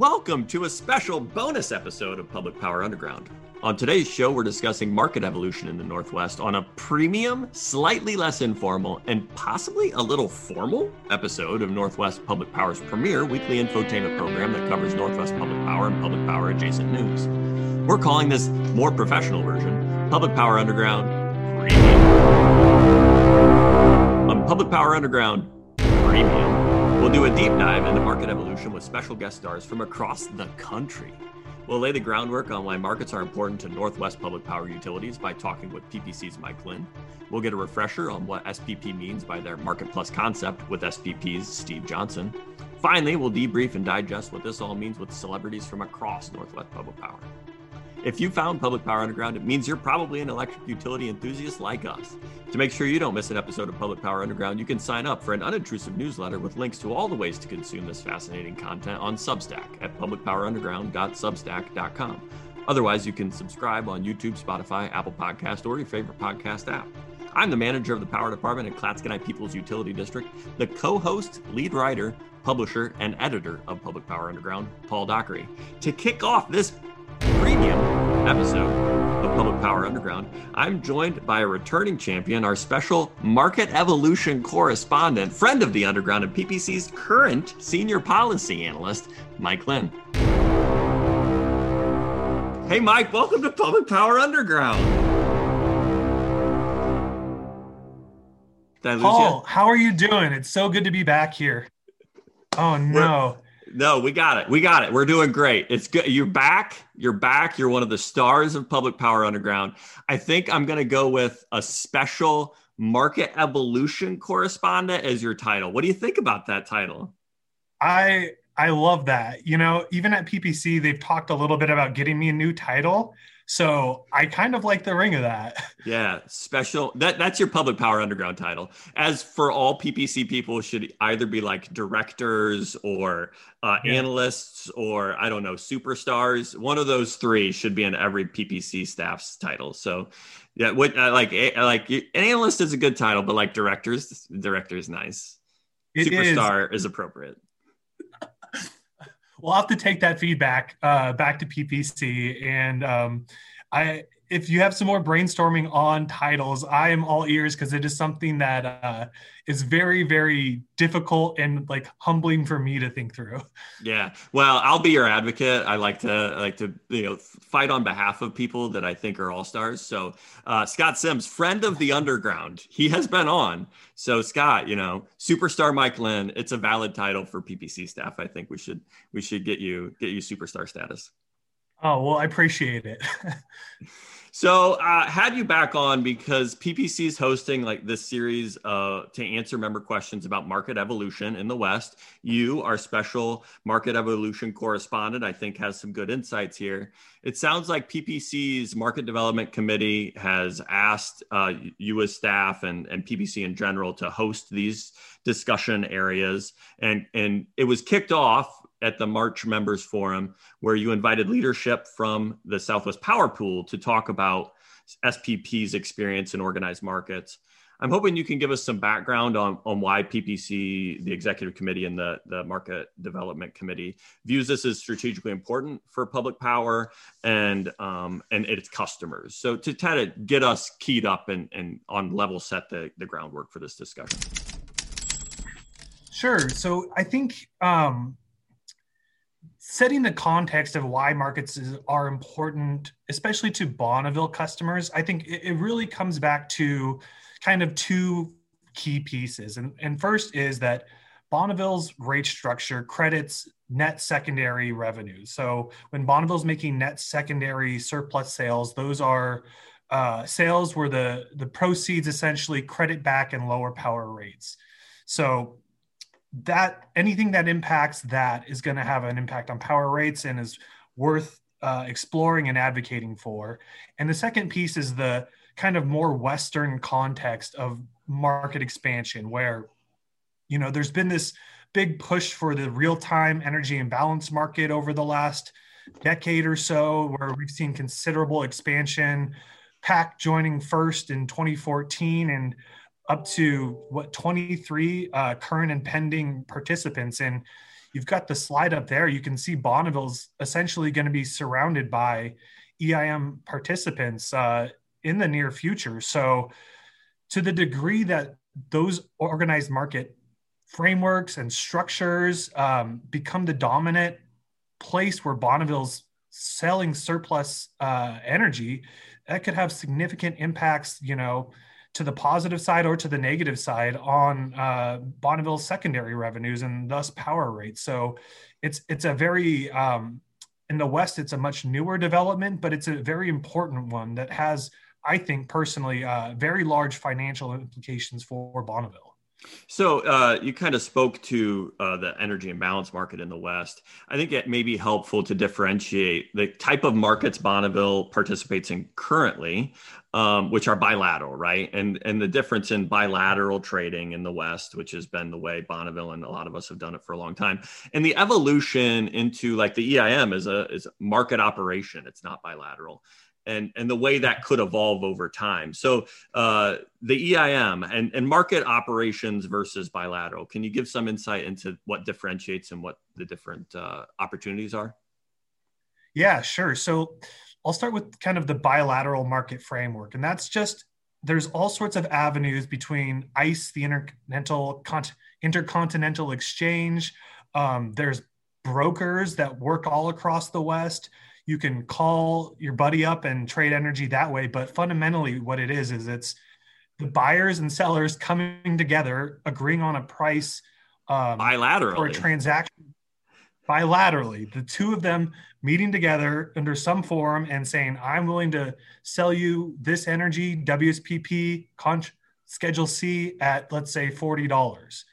Welcome to a special bonus episode of Public Power Underground. On today's show, we're discussing market evolution in the Northwest on a premium, slightly less informal, and possibly a little formal episode of Northwest Public Power's premier weekly infotainment program that covers Northwest Public Power and public power adjacent news. We're calling this more professional version Public Power Underground Premium. On Public Power Underground Premium, we'll do a deep dive into market evolution with special guest stars from across the country. We'll lay the groundwork on why markets are important to Northwest Public Power Utilities by talking with PPC's Mike Lynn. We'll get a refresher on what SPP means by their Market Plus concept with SPP's Steve Johnson. Finally, we'll debrief and digest what this all means with celebrities from across Northwest Public Power. If you found Public Power Underground, it means you're probably an electric utility enthusiast like us. To make sure you don't miss an episode of Public Power Underground, you can sign up for an unintrusive newsletter with links to all the ways to consume this fascinating content on Substack at publicpowerunderground.substack.com. Otherwise, you can subscribe on YouTube, Spotify, Apple Podcast, or your favorite podcast app. I'm the manager of the Power Department at Clatskanie People's Utility District, the co-host, lead writer, publisher, and editor of Public Power Underground, Paul Dockery. To kick off this premium episode of Public Power Underground, I'm joined by a returning champion, our special market evolution correspondent, friend of the Underground, and PPC's current senior policy analyst, Mike Lynn. Hey, Mike, welcome to Public Power Underground. Paul, how are you doing? It's so good to be back here. Oh no. No, we got it. We got it. We're doing great. It's good. You're back. You're back. You're one of the stars of Public Power Underground. I think I'm going to go with a special market evolution correspondent as your title. What do you think about that title? I I love that. You know, even at PPC, they've talked a little bit about getting me a new title. So I kind of like the ring of that. Yeah, special. That that's your public power underground title. As for all PPC people, should either be like directors or uh, yeah. analysts or I don't know superstars. One of those three should be in every PPC staff's title. So yeah, what uh, like like an analyst is a good title, but like directors, director is nice. It Superstar is. is appropriate we'll have to take that feedback uh, back to PPC. And um, I, if you have some more brainstorming on titles, I am all ears because it is something that uh, is very, very difficult and like humbling for me to think through. Yeah, well, I'll be your advocate. I like to I like to you know fight on behalf of people that I think are all stars. So uh, Scott Sims, friend of the underground, he has been on. So Scott, you know, superstar Mike Lynn, it's a valid title for PPC staff. I think we should we should get you get you superstar status. Oh well, I appreciate it. So, uh, had you back on because PPC is hosting like this series uh, to answer member questions about market evolution in the West. You, our special market evolution correspondent, I think has some good insights here. It sounds like PPC's market development committee has asked uh, you as staff and, and PPC in general to host these discussion areas, and and it was kicked off at the March Members Forum, where you invited leadership from the Southwest Power Pool to talk about SPP's experience in organized markets. I'm hoping you can give us some background on, on why PPC, the executive committee, and the, the market development committee views this as strategically important for public power and um, and its customers. So to try to get us keyed up and, and on level set the, the groundwork for this discussion. Sure. So I think um, setting the context of why markets is, are important, especially to Bonneville customers, I think it, it, really comes back to kind of two key pieces. And, and first is that Bonneville's rate structure credits net secondary revenues. So when Bonneville's making net secondary surplus sales, those are uh, sales where the, the proceeds essentially credit back in lower power rates. So that anything that impacts that is going to have an impact on power rates and is worth uh, exploring and advocating for. And the second piece is the kind of more Western context of market expansion, where you know there's been this big push for the real-time energy imbalance market over the last decade or so, where we've seen considerable expansion. PAC joining first in 2014 and up to what 23 uh, current and pending participants and you've got the slide up there. You can see Bonneville's essentially going to be surrounded by EIM participants uh, in the near future. So, to the degree that those organized market frameworks and structures um, become the dominant place where Bonneville's selling surplus uh, energy, that could have significant impacts, you know, to the positive side or to the negative side on uh, Bonneville's secondary revenues and thus power rates. So it's it's a very um, in the West, it's a much newer development, but it's a very important one that has, I think personally, uh, very large financial implications for Bonneville. So uh, you kind of spoke to uh, the energy imbalance market in the West. I think it may be helpful to differentiate the type of markets Bonneville participates in currently, um, which are bilateral, right? And and the difference in bilateral trading in the West, which has been the way Bonneville and a lot of us have done it for a long time, and the evolution into like the EIM is a is market operation. It's not bilateral and and the way that could evolve over time. So uh, the EIM and and market operations versus bilateral. Can you give some insight into what differentiates and what the different uh, opportunities are? Yeah, sure. So I'll start with kind of the bilateral market framework, and that's just there's all sorts of avenues between ICE, the Intercontinental Intercontinental Exchange. Um, there's brokers that work all across the West you can call your buddy up and trade energy that way. But fundamentally, what it is is it's the buyers and sellers coming together, agreeing on a price um, bilaterally for a transaction bilaterally. The two of them meeting together under some forum and saying, "I'm willing to sell you this energy WSPP con- Schedule C at let's say forty dollars."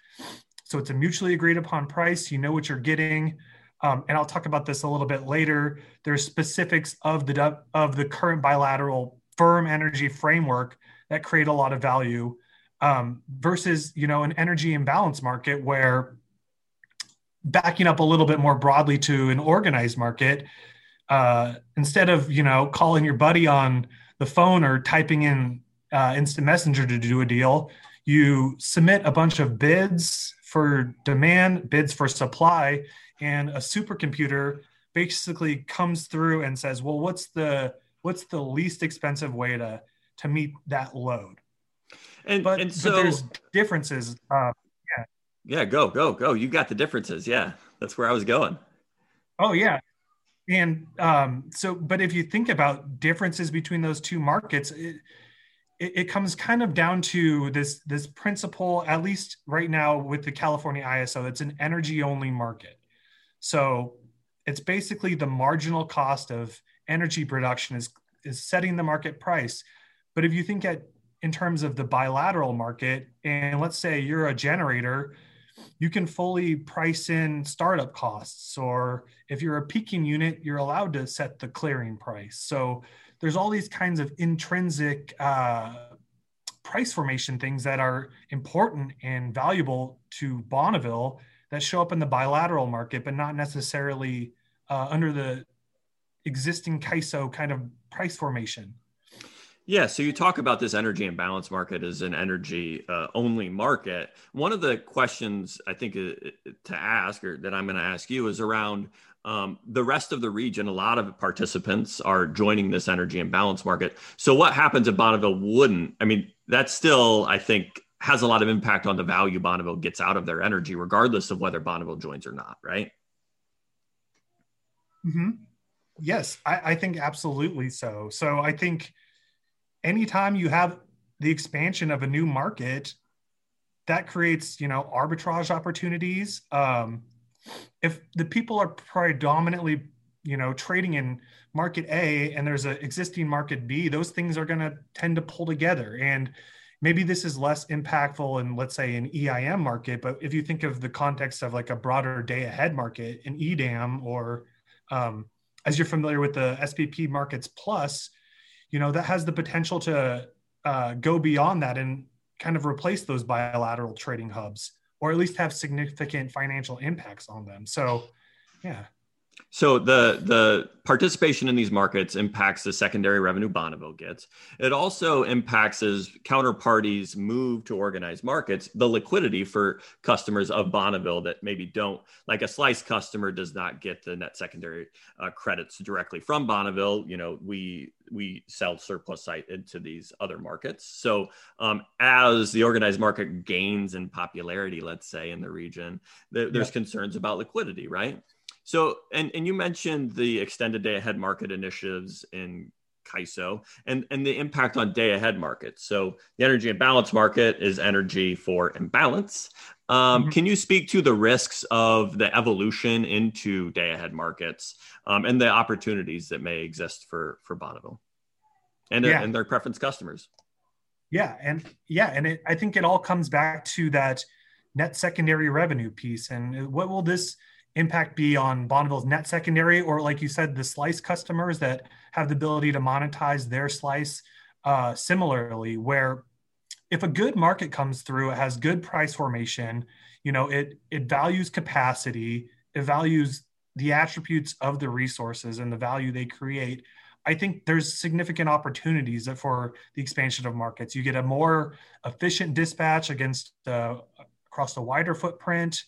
So it's a mutually agreed upon price. You know what you're getting um, and I'll talk about this a little bit later. There's specifics of the of the current bilateral firm energy framework that create a lot of value um, versus you know an energy imbalance market where backing up a little bit more broadly to an organized market uh, instead of you know calling your buddy on the phone or typing in uh, instant messenger to do a deal you submit a bunch of bids for demand bids for supply and a supercomputer basically comes through and says, well, what's the what's the least expensive way to to meet that load? And but, and so but there's differences. Uh, yeah. Yeah, go go go. You got the differences. Yeah, that's where I was going. Oh yeah, and um, so but if you think about differences between those two markets. It, it, it comes kind of down to this this principle at least right now with the california iso it's an energy only market so it's basically the marginal cost of energy production is, is setting the market price. But if you think at in terms of the bilateral market, and let's say you're a generator, you can fully price in startup costs. Or if you're a peaking unit, you're allowed to set the clearing price. So there's all these kinds of intrinsic uh, price formation things that are important and valuable to Bonneville that show up in the bilateral market, but not necessarily uh, under the existing CAISO kind of price formation. Yeah, so you talk about this energy imbalance market as an energy uh, only market. One of the questions I think uh, to ask, or that I'm going to ask you, is around um, the rest of the region. A lot of participants are joining this energy imbalance market. So, what happens if Bonneville wouldn't? I mean, that's still, I think, has a lot of impact on the value Bonneville gets out of their energy, regardless of whether Bonneville joins or not, right? Mm-hmm. Yes, I, I think absolutely so. So I think anytime you have the expansion of a new market, that creates, you know, arbitrage opportunities. Um, if the people are predominantly, you know, trading in market A and there's an existing market B, those things are going to tend to pull together. And maybe this is less impactful in let's say an EIM market, but if you think of the context of like a broader day ahead market, an EDAM, or um, as you're familiar with the SPP markets plus, you know that has the potential to uh, go beyond that and kind of replace those bilateral trading hubs, or at least have significant financial impacts on them. So, yeah. So the the participation in these markets impacts the secondary revenue Bonneville gets. It also impacts as counterparties move to organized markets, the liquidity for customers of Bonneville that maybe don't like a slice customer does not get the net secondary uh, credits directly from Bonneville. You know, we we sell surplus site into these other markets. So um, as the organized market gains in popularity, let's say in the region, th- there's concerns about liquidity, right? So, and, and you mentioned the extended day ahead market initiatives in CAISO and, and the impact on day ahead markets. So, the energy imbalance market is energy for imbalance. Um, mm-hmm. Can you speak to the risks of the evolution into day ahead markets um, and the opportunities that may exist for, for Bonneville and, yeah. and their preference customers? Yeah. And yeah. And it, I think it all comes back to that net secondary revenue piece. And what will this, impact be on Bonneville's net secondary, or like you said, the slice customers that have the ability to monetize their slice uh, similarly, where if a good market comes through, it has good price formation, you know, it it values capacity, it values the attributes of the resources and the value they create. I think there's significant opportunities for the expansion of markets. You get a more efficient dispatch against uh, across a wider footprint.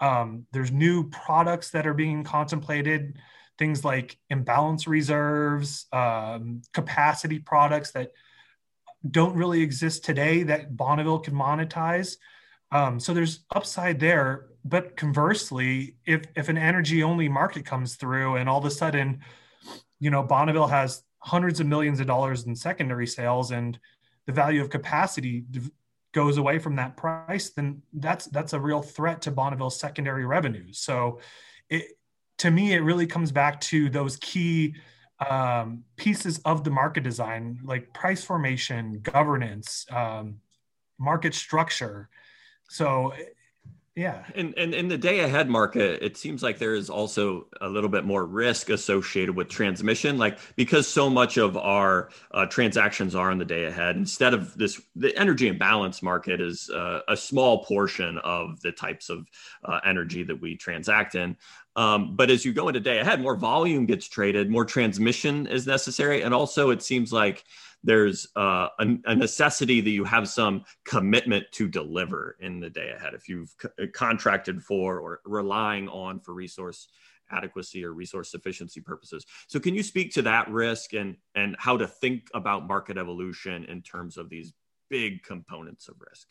Um, there's new products that are being contemplated, things like imbalance reserves, um, capacity products that don't really exist today that Bonneville can monetize. Um, so there's upside there. But conversely, if if an energy only market comes through and all of a sudden, you know, Bonneville has hundreds of millions of dollars in secondary sales and the value of capacity goes away from that price, then that's that's a real threat to Bonneville's secondary revenues. So, it, to me, it really comes back to those key um, pieces of the market design, like price formation, governance, um, market structure. So, yeah. And, and in the day ahead market, it seems like there is also a little bit more risk associated with transmission, like because so much of our uh, transactions are in the day ahead. Instead of this, the energy imbalance market is uh, a small portion of the types of uh, energy that we transact in. Um, but as you go into day ahead, more volume gets traded, more transmission is necessary, and also it seems like there's uh, a, a, necessity that you have some commitment to deliver in the day ahead. If you've c- contracted for or relying on for resource adequacy or resource sufficiency purposes. So can you speak to that risk and and how to think about market evolution in terms of these big components of risk?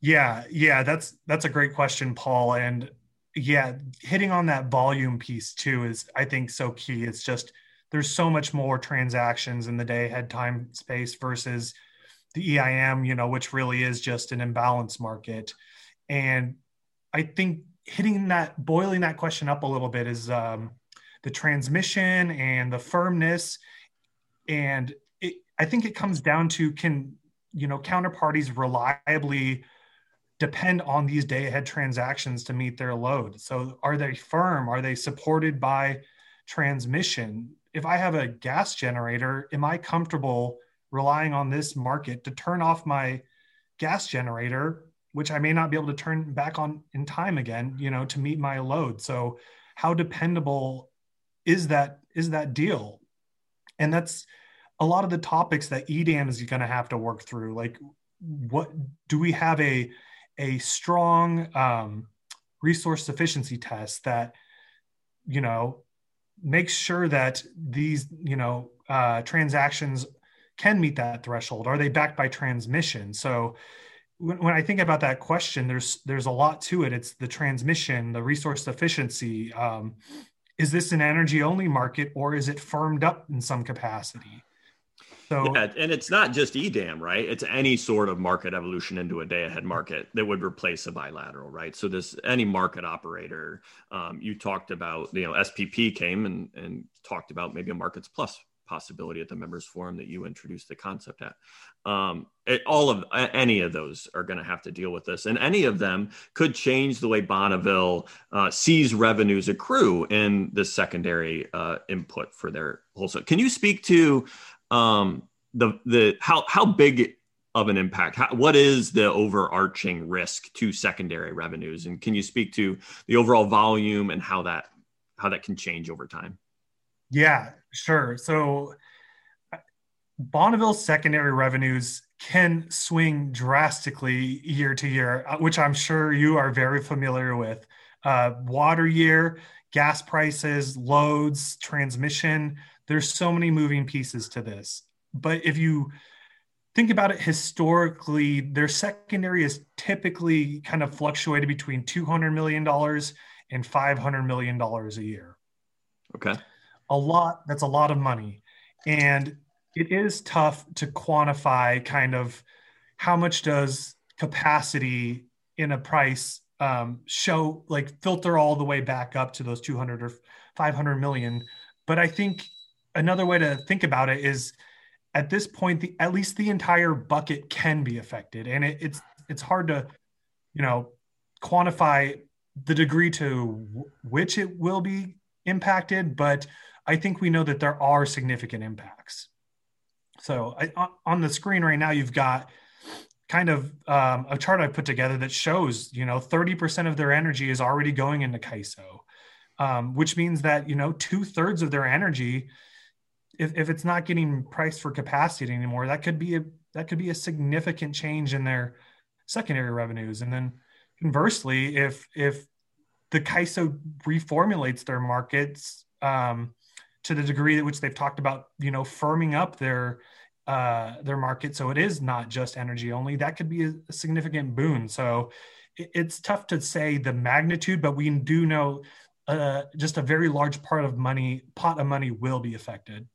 Yeah yeah that's that's a great question paul. And yeah hitting on that volume piece too is i think so key. It's just there's so much more transactions in the day ahead time space versus the EIM, you know, which really is just an imbalance market. And I think hitting that, boiling that question up a little bit is um, the transmission and the firmness. And it, I think it comes down to can, you know, counterparties reliably depend on these day ahead transactions to meet their load. So are they firm? Are they supported by transmission? If I have a gas generator, am I comfortable relying on this market to turn off my gas generator, which I may not be able to turn back on in time again, you know, to meet my load? So how dependable is that is that deal? And that's a lot of the topics that EDAM is going to have to work through. Like, what do we have a a strong um, resource sufficiency test that you know makes sure that these you know uh, transactions can meet that threshold. Are they backed by transmission? So when, when, i think about that question there's there's a lot to it. It's the transmission the resource sufficiency. Um, is this an energy only market or is it firmed up in some capacity so, yeah, and it's not just EDAM, right? It's any sort of market evolution into a day ahead market that would replace a bilateral, right? So this any market operator, um, you talked about, you know, SPP came and and talked about maybe a markets plus possibility at the members forum that you introduced the concept at. Um, it, all of any of those are going to have to deal with this, and any of them could change the way Bonneville uh, sees revenues accrue in the secondary uh, input for their wholesale. Can you speak to um, the the how how big of an impact? How, what is the overarching risk to secondary revenues, and can you speak to the overall volume and how that how that can change over time. Yeah, sure. So Bonneville's secondary revenues can swing drastically year to year, uh, which I'm sure you are very familiar with. Uh, water year, gas prices, loads, transmission. There's so many moving pieces to this. But if you think about it historically, their secondary is typically kind of fluctuated between $200 million and $500 million a year. Okay. A lot, that's a lot of money. And it is tough to quantify kind of how much does capacity in a price um, show like filter all the way back up to those 200 or 500 million. But i think another way to think about it is at this point the at least the entire bucket can be affected. And it, it's it's hard to you know quantify the degree to which it will be impacted but i think we know that there are significant impacts. So I, on the screen right now, you've got kind of um, a chart I put together that shows, you know, 30% of their energy is already going into CAISO, um, which means that, you know, two thirds of their energy, if, if it's not getting priced for capacity anymore, that could be a, that could be a significant change in their secondary revenues. And then conversely, if, if the CAISO reformulates their markets, um, to the degree at which they've talked about, you know, firming up their uh, their market. So it is not just energy only. That could be a, significant boon. So it, it's tough to say the magnitude, but we do know uh, just a very large part of money pot of money will be affected.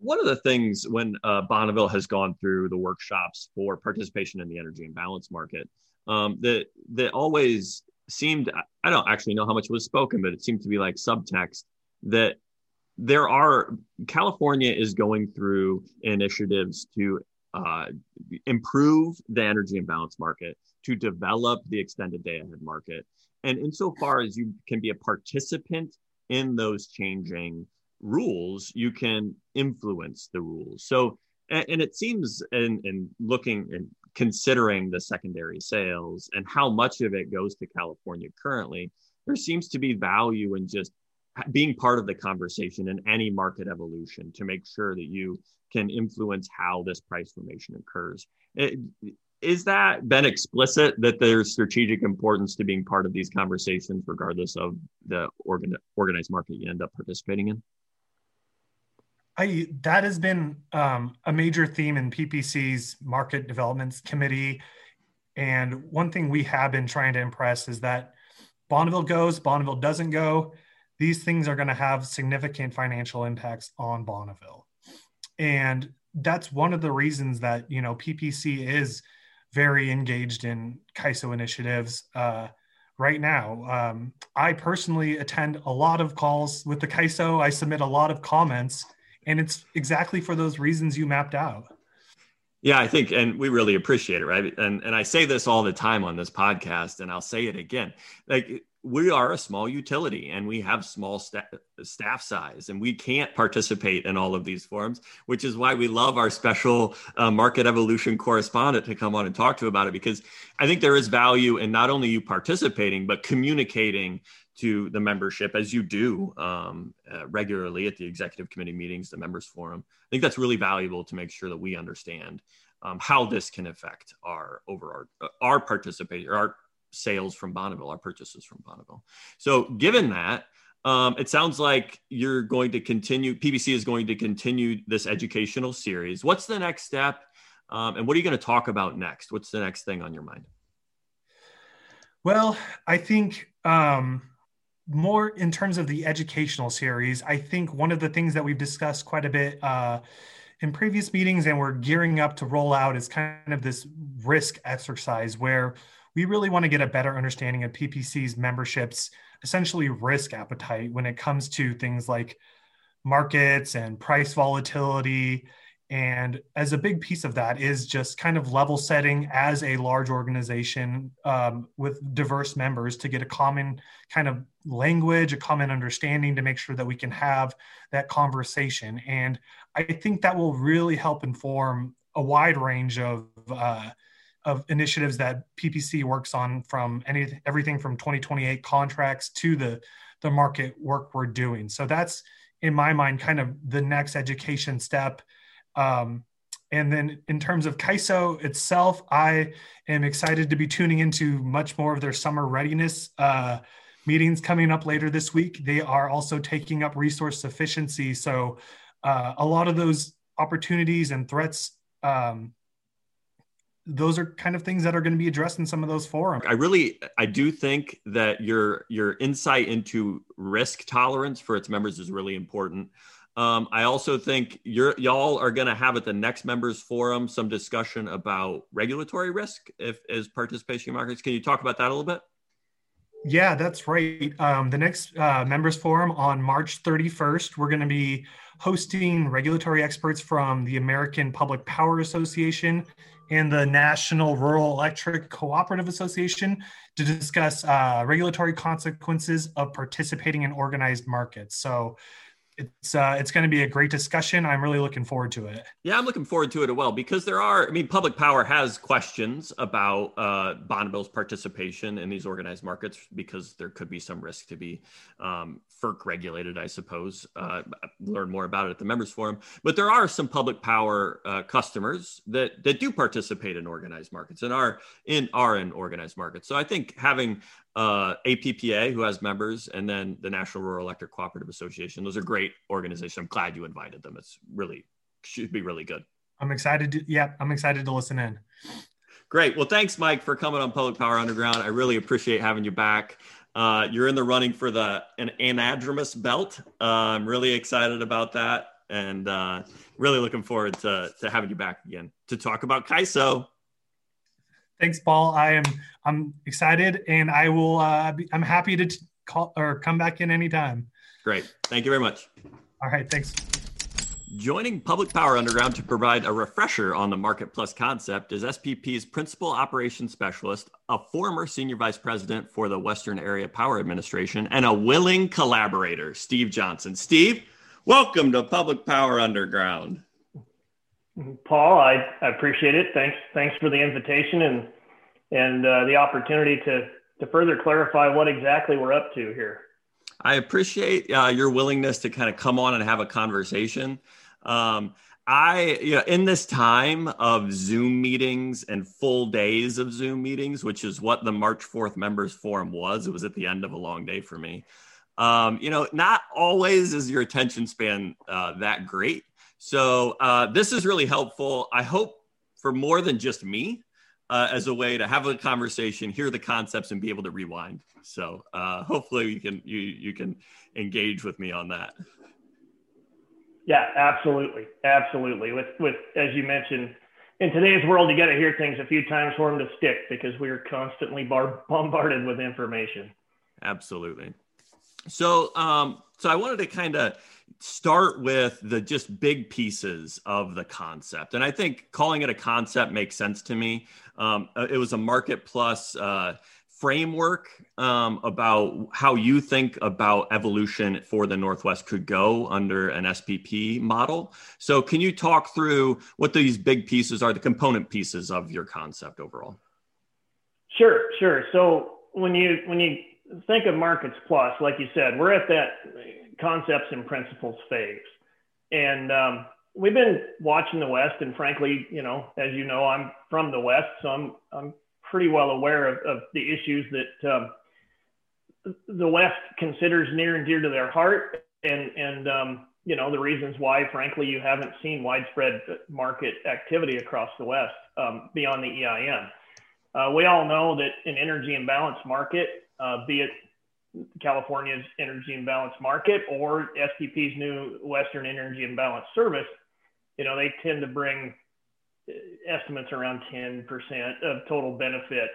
One of the things when uh, Bonneville has gone through the workshops for participation in the energy imbalance market, um, that that always seemed I don't actually know how much was spoken, but it seemed to be like subtext that there are California is going through initiatives to uh, improve the energy imbalance market, to develop the extended day ahead market, and insofar as you can be a participant in those changing rules, you can influence the rules. So, and, and it seems in, in looking and considering the secondary sales and how much of it goes to California currently, there seems to be value in just being part of the conversation in any market evolution to make sure that you can influence how this price formation occurs. It, is that been explicit that there's strategic importance to being part of these conversations, regardless of the organ, organized market you end up participating in? I that has been um, a major theme in PPC's market developments committee, and one thing we have been trying to impress is that Bonneville goes, Bonneville doesn't go these things are going to have significant financial impacts on Bonneville. And that's one of the reasons that, you know, PPC is very engaged in CAISO initiatives uh, right now. Um, I personally attend a lot of calls with the CAISO. I submit a lot of comments, and it's exactly for those reasons you mapped out. Yeah, I think, and we really appreciate it, right? And and I say this all the time on this podcast, and I'll say it again. Like we are a small utility and we have small sta- staff size and we can't participate in all of these forums which is why we love our special uh, market evolution correspondent to come on and talk to about it because i think there is value in not only you participating but communicating to the membership as you do um, uh, regularly at the executive committee meetings the members forum. I think that's really valuable to make sure that we understand um, how this can affect our over our, our participation our sales from Bonneville, our purchases from Bonneville. So, given that, um, it sounds like you're going to continue, PPC is going to continue this educational series. What's the next step? Um, and what are you going to talk about next? What's the next thing on your mind? Well, I think um, more in terms of the educational series, I think one of the things that we've discussed quite a bit uh, in previous meetings and we're gearing up to roll out is kind of this risk exercise where we really want to get a better understanding of PPC's memberships, essentially risk appetite when it comes to things like markets and price volatility. And as a big piece of that is just kind of level setting as a large organization um, with diverse members to get a common kind of language, a common understanding to make sure that we can have that conversation. And I think that will really help inform a wide range of uh, of initiatives that PPC works on from any everything from 2028 contracts to the the market work we're doing. So that's in my mind kind of the next education step. Um, and then in terms of CAISO itself, I am excited to be tuning into much more of their summer readiness uh, meetings coming up later this week. They are also taking up resource sufficiency. So uh, a lot of those opportunities and threats um, those are kind of things that are going to be addressed in some of those forums. I really, I do think that your your insight into risk tolerance for its members is really important. Um, I also think you're y'all are going to have at the next members forum some discussion about regulatory risk if as participation markets. Can you talk about that a little bit? Yeah, that's right. Um, the next uh, members forum on March 31st, we're going to be hosting regulatory experts from the American Public Power Association and the National Rural Electric Cooperative Association to discuss uh, regulatory consequences of participating in organized markets. So it's uh, it's going to be a great discussion. I'm really looking forward to it. Yeah, I'm looking forward to it as well because there are. I mean, public power has questions about uh, Bonneville's participation in these organized markets because there could be some risk to be um, FERC regulated. I suppose. Uh, learn more about it at the members forum. But there are some public power uh, customers that that do participate in organized markets and are in are in organized markets. So I think having uh, APPA, who has members, and then the National Rural Electric Cooperative Association. Those are great organizations. I'm glad you invited them. It's really should be really good. I'm excited. To, yeah, I'm excited to listen in. Great. Well, thanks, Mike, for coming on Public Power Underground. I really appreciate having you back. Uh, you're in the running for the an anadromous belt. Uh, I'm really excited about that, and uh, really looking forward to to having you back again to talk about CAISO. Thanks, Paul. I am I'm excited, and I will. Uh, be, I'm happy to t- call or come back in anytime. Great. Thank you very much. All right. Thanks. Joining Public Power Underground to provide a refresher on the Market Plus concept is SPP's Principal Operations Specialist, a former Senior Vice President for the Western Area Power Administration, and a willing collaborator, Steve Johnson. Steve, welcome to Public Power Underground. Paul, I, I appreciate it. Thanks, thanks for the invitation and and uh, the opportunity to to further clarify what exactly we're up to here. I appreciate uh, your willingness to kind of come on and have a conversation. Um, I, you know, in this time of Zoom meetings and full days of Zoom meetings, which is what the March 4th members forum was, it was at the end of a long day for me. Um, you know, not always is your attention span uh, that great. So uh, this is really helpful. I hope for more than just me uh, as a way to have a conversation, hear the concepts, and be able to rewind. So uh, hopefully you can you you can engage with me on that. Yeah, absolutely, absolutely. With with as you mentioned, in today's world, you got to hear things a few times for them to stick because we are constantly bar- bombarded with information. Absolutely. So, um, so I wanted to kind of start with the just big pieces of the concept. And I think calling it a concept makes sense to me. Um, uh, it was a market plus uh, framework um, about how you think about evolution for the Northwest could go under an SPP model. So, can you talk through what these big pieces are, the component pieces of your concept overall? Sure, sure. So, when you when you think of markets plus, like you said, we're at that concepts and principles phase. And um, we've been watching the West, and frankly, you know, as you know, I'm from the West, so I'm I'm pretty well aware of, of the issues that um, the West considers near and dear to their heart, and and um, you know the reasons why, frankly, you haven't seen widespread market activity across the West um, beyond the EIM. Uh, we all know that an energy imbalance market, uh, be it California's energy imbalance market or SPP's new Western Energy Imbalance Service, you know, they tend to bring estimates around 10% of total benefit,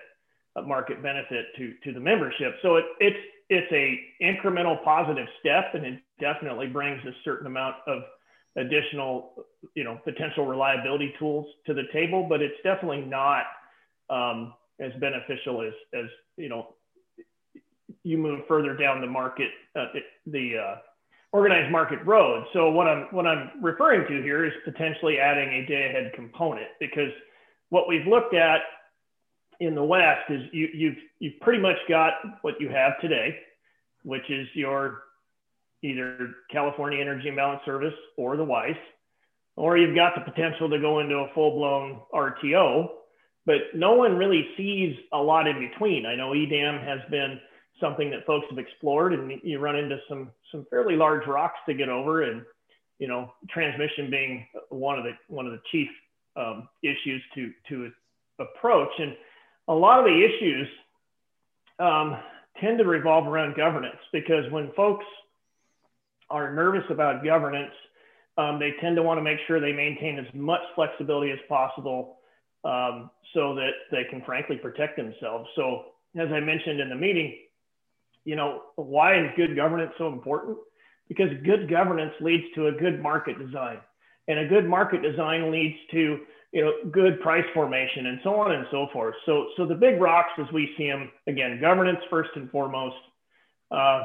of market benefit to, to the membership. So it, it's, it's a incremental positive step and it definitely brings a certain amount of additional, you know, potential reliability tools to the table, but it's definitely not um, as beneficial as, as, you know, you move further down the market, uh, the uh, organized market road. So what I'm what I'm referring to here is potentially adding a day ahead component because what we've looked at in the West is you, you've you've pretty much got what you have today, which is your either California Energy Imbalance Service or the WEIS, or you've got the potential to go into a full blown RTO, but no one really sees a lot in between. I know EDAM has been something that folks have explored, and you run into some some fairly large rocks to get over, and you know transmission being one of the one of the chief um, issues to to approach, and a lot of the issues um, tend to revolve around governance because when folks are nervous about governance, um, they tend to want to make sure they maintain as much flexibility as possible um, so that they can frankly protect themselves. So, as I mentioned in the meeting, you know, why is good governance so important? Because good governance leads to a good market design, and a good market design leads to you know good price formation and so on and so forth. So, so the big rocks as we see them again, governance first and foremost. Uh,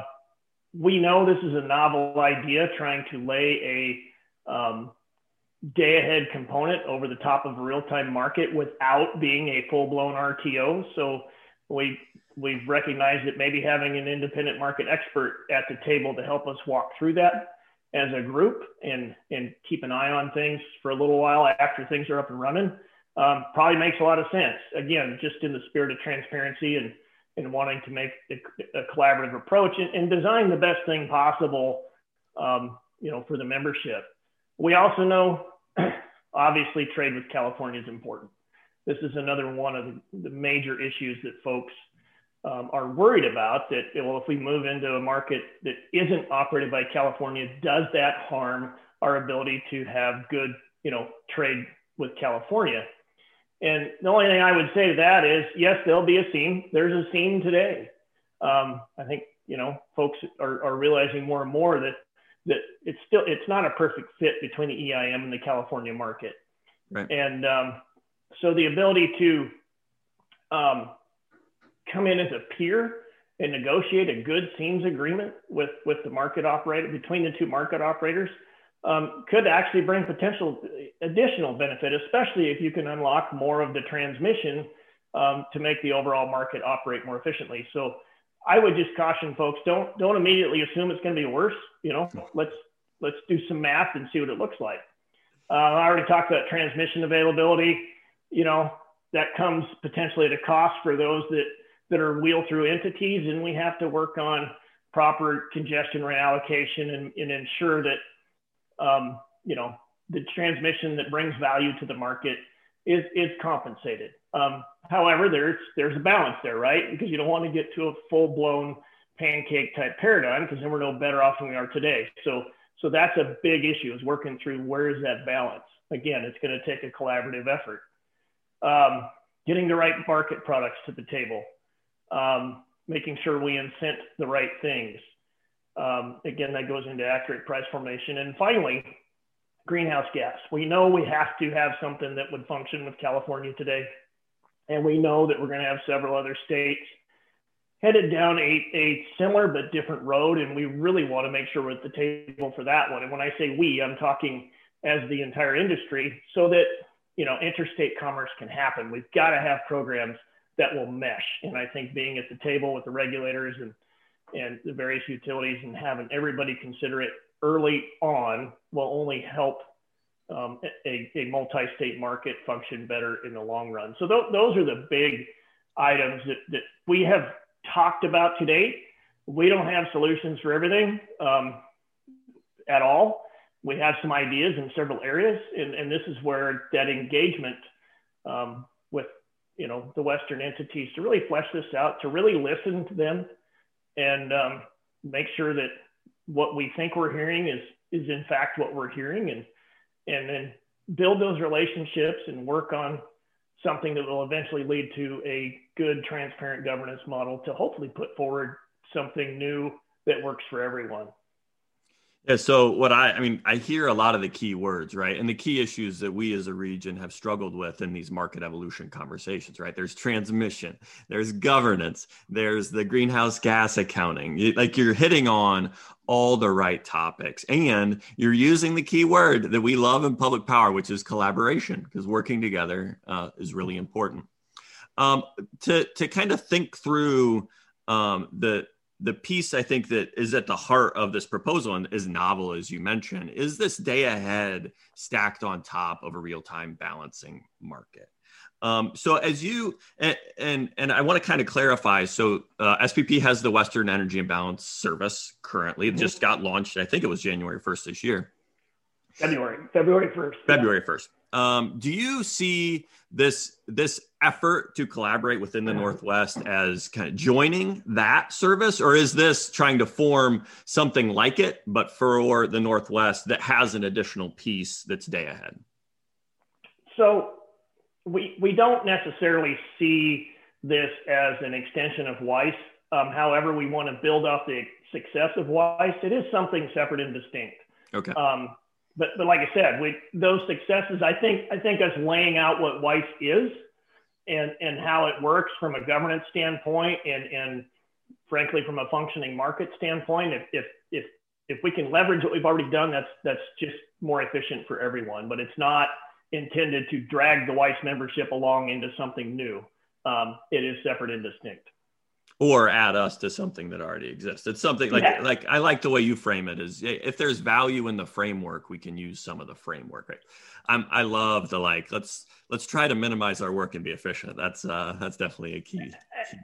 we know this is a novel idea, trying to lay a um, day ahead component over the top of a real time market without being a full blown RTO. So we we've recognized that maybe having an independent market expert at the table to help us walk through that as a group and and keep an eye on things for a little while after things are up and running um, probably makes a lot of sense. Again, just in the spirit of transparency and and wanting to make a, a collaborative approach and, and, design the best thing possible, um, you know, for the membership. We also know, obviously, trade with California is important. This is another one of the, the major issues that folks um, are worried about. That well, if we move into a market that isn't operated by California, does that harm our ability to have good, you know, trade with California? And the only thing I would say to that is, yes, there'll be a seam. There's a seam today. Um, I think you know folks are, are realizing more and more that that it's still it's not a perfect fit between the EIM and the California market. Right. And um, so the ability to um, come in as a peer and negotiate a good seams agreement with with the market operator between the two market operators um, could actually bring potential additional benefit, especially if you can unlock more of the transmission um, to make the overall market operate more efficiently. So I would just caution folks don't don't immediately assume it's going to be worse. You know, let's let's do some math and see what it looks like. Uh, I already talked about transmission availability. You know, that comes potentially at a cost for those that that are wheel through entities, and we have to work on proper congestion reallocation and, and ensure that um, you know, the transmission that brings value to the market is, is compensated. Um, however, there's, there's a balance there, right? Because you don't want to get to a full blown pancake type paradigm because then we're no better off than we are today. So, so that's a big issue is working through where is that balance? Again, it's going to take a collaborative effort. Um, getting the right market products to the table, um, making sure we incent the right things, um, again, that goes into accurate price formation. And finally, greenhouse gas. We know we have to have something that would function with California today. And we know that we're going to have several other states headed down a, a similar but different road. And we really want to make sure we're at the table for that one. And when I say we, I'm talking as the entire industry so that, you know, interstate commerce can happen. We've got to have programs that will mesh. And I think being at the table with the regulators and and the various utilities and having everybody consider it early on will only help um, a, a multi-state market function better in the long run. So th- those are the big items that, that we have talked about today. We don't have solutions for everything um, at all. We have some ideas in several areas, and, and this is where that engagement um, with you know the Western entities to really flesh this out, to really listen to them, and um, make sure that what we think we're hearing is is in fact what we're hearing and and then build those relationships and work on something that will eventually lead to a good transparent governance model to hopefully put forward something new that works for everyone yeah. So what I, I mean, I hear a lot of the key words, right? And the key issues that we as a region have struggled with in these market evolution conversations, right? There's transmission, there's governance, there's the greenhouse gas accounting. like you're hitting on all the right topics and you're using the key word that we love in public power, which is collaboration, because working together uh, is really important. Um, to, to kind of think through um, the, the piece I think that is at the heart of this proposal and is novel, as you mentioned, is this day ahead stacked on top of a real time balancing market. Um, so as you and and, and I want to kind of clarify. So uh, SPP has the Western Energy Imbalance Service currently. It mm-hmm. just got launched. I think it was January first this year. February, February first. February first. Um, do you see this this effort to collaborate within the Northwest as kind of joining that service, or is this trying to form something like it, but for the Northwest that has an additional piece that's day ahead? So we we don't necessarily see this as an extension of WEIS. Um, however, we want to build off the success of WEIS. It is something separate and distinct. Okay. Um, but but like I said, we those successes, I think I think us laying out what WEIS is and and how it works from a governance standpoint and and frankly from a functioning market standpoint, if if if if we can leverage what we've already done, that's that's just more efficient for everyone. But it's not intended to drag the WEIS membership along into something new. Um, it is separate and distinct or add us to something that already exists. It's something like yeah. like I like the way you frame it is if there's value in the framework, we can use some of the framework. Right? I'm I love the like let's let's try to minimize our work and be efficient. That's uh that's definitely a key,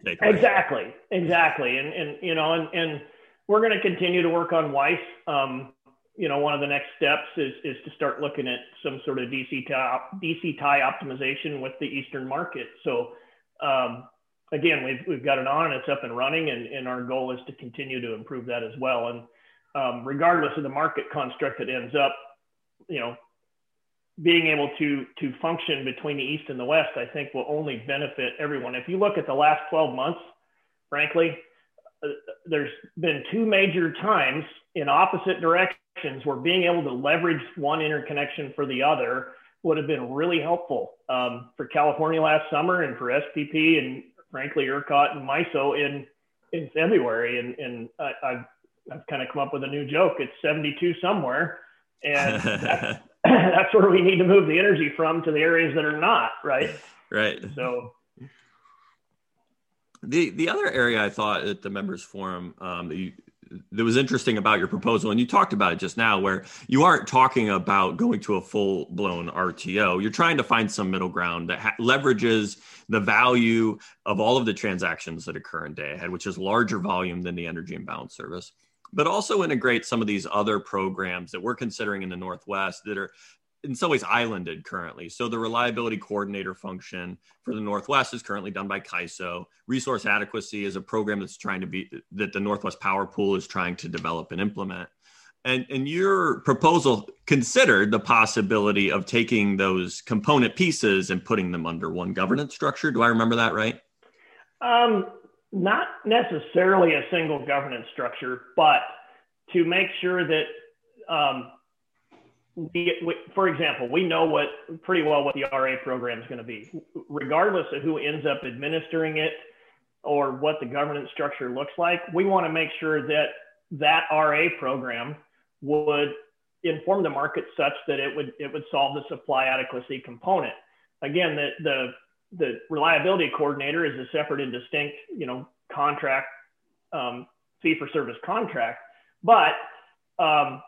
key. Exactly, exactly, and and you know and and we're going to continue to work on WEIS. Um, you know, one of the next steps is is to start looking at some sort of DC tie DC tie optimization with the Eastern market. So. Um, again, we've, we've got it on and it's up and running, and, and our goal is to continue to improve that as well. And um, regardless of the market construct that ends up, you know, being able to to function between the east and the west, I think will only benefit everyone. If you look at the last 12 months, frankly, uh, there's been two major times in opposite directions where being able to leverage one interconnection for the other would have been really helpful um, for California last summer and for SPP and frankly ERCOT and MISO in in February, and and I, I've I've kind of come up with a new joke. It's 72 somewhere, and that's, that's where we need to move the energy from to the areas that are not right. Right. So the the other area I thought at the members forum um, that you that was interesting about your proposal, and you talked about it just now, where you aren't talking about going to a full blown RTO. You're trying to find some middle ground that ha- leverages the value of all of the transactions that occur in day ahead, which is larger volume than the energy imbalance service, but also integrate some of these other programs that we're considering in the Northwest that are in some ways islanded currently. So the reliability coordinator function for the Northwest is currently done by CAISO. Resource adequacy is a program that's trying to be that the Northwest Power Pool is trying to develop and implement. And, and your proposal considered the possibility of taking those component pieces and putting them under one governance structure. Do I remember that right? Um, not necessarily a single governance structure, but to make sure that um, for example, we know what pretty well what the RA program is going to be, regardless of who ends up administering it or what the governance structure looks like. We want to make sure that that RA program would inform the market such that it would it would solve the supply adequacy component. Again, the the the reliability coordinator is a separate and distinct, you know, contract um, fee for service contract, but um,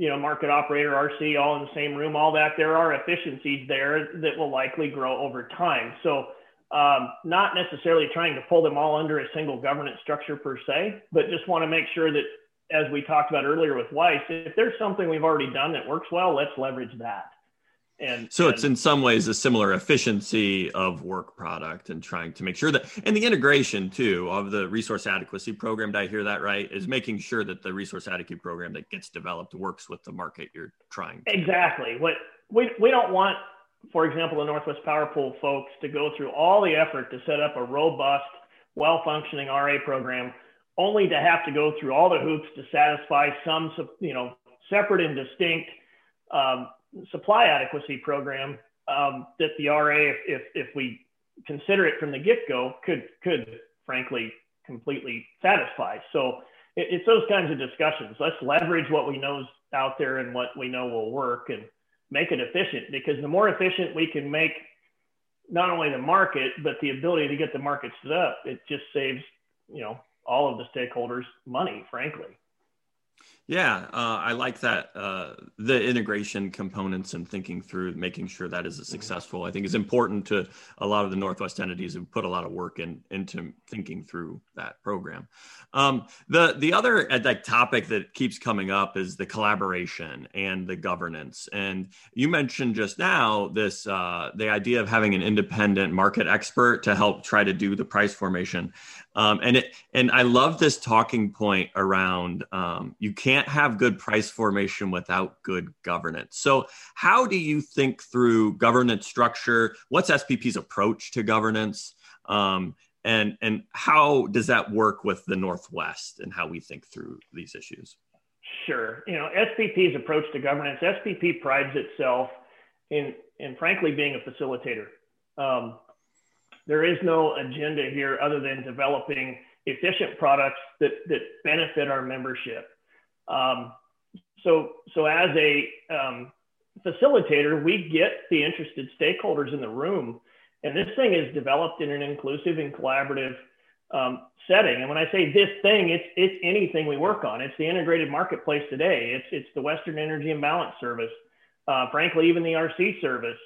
you know, market operator, RC, all in the same room, all that, there are efficiencies there that will likely grow over time. So, um, not necessarily trying to pull them all under a single governance structure per se, but just want to make sure that, as we talked about earlier with WEIS, if there's something we've already done that works well, let's leverage that. And so and, it's in some ways a similar efficiency of work product and trying to make sure that, and the integration too of the resource adequacy program. Did I hear that right? Is making sure that the resource adequacy program that gets developed works with the market you're trying. To. Exactly. What we we don't want, for example, the Northwest Power Pool folks to go through all the effort to set up a robust, well-functioning RA program, only to have to go through all the hoops to satisfy some, you know, separate and distinct. Um, supply adequacy program um, that the RA, if, if, if we consider it from the get-go, could could frankly completely satisfy. So it, it's those kinds of discussions. Let's leverage what we know is out there and what we know will work, and make it efficient. Because the more efficient we can make not only the market but the ability to get the market stood up, it just saves you know all of the stakeholders money, frankly. Yeah, uh, I like that. Uh, the integration components and thinking through making sure that is a mm-hmm. successful, I think is important to a lot of the Northwest entities who put a lot of work in into thinking through that program. Um, the the other uh, like topic that keeps coming up is the collaboration and the governance. And you mentioned just now this uh, the idea of having an independent market expert to help try to do the price formation. Um, and it and I love this talking point around um, you can't have good price formation without good governance. So how do you think through governance structure? What's SPP's approach to governance? Um, and and how does that work with the Northwest and how we think through these issues? Sure. You know, SPP's approach to governance, SPP prides itself in in frankly being a facilitator. Um, there is no agenda here other than developing efficient products that, that benefit our membership. Um, so, so as a um, facilitator, we get the interested stakeholders in the room, and this thing is developed in an inclusive and collaborative um, setting. And when I say this thing, it's it's anything we work on. It's the integrated marketplace today. It's it's the Western Energy Imbalance Service. Uh, frankly, even the RC service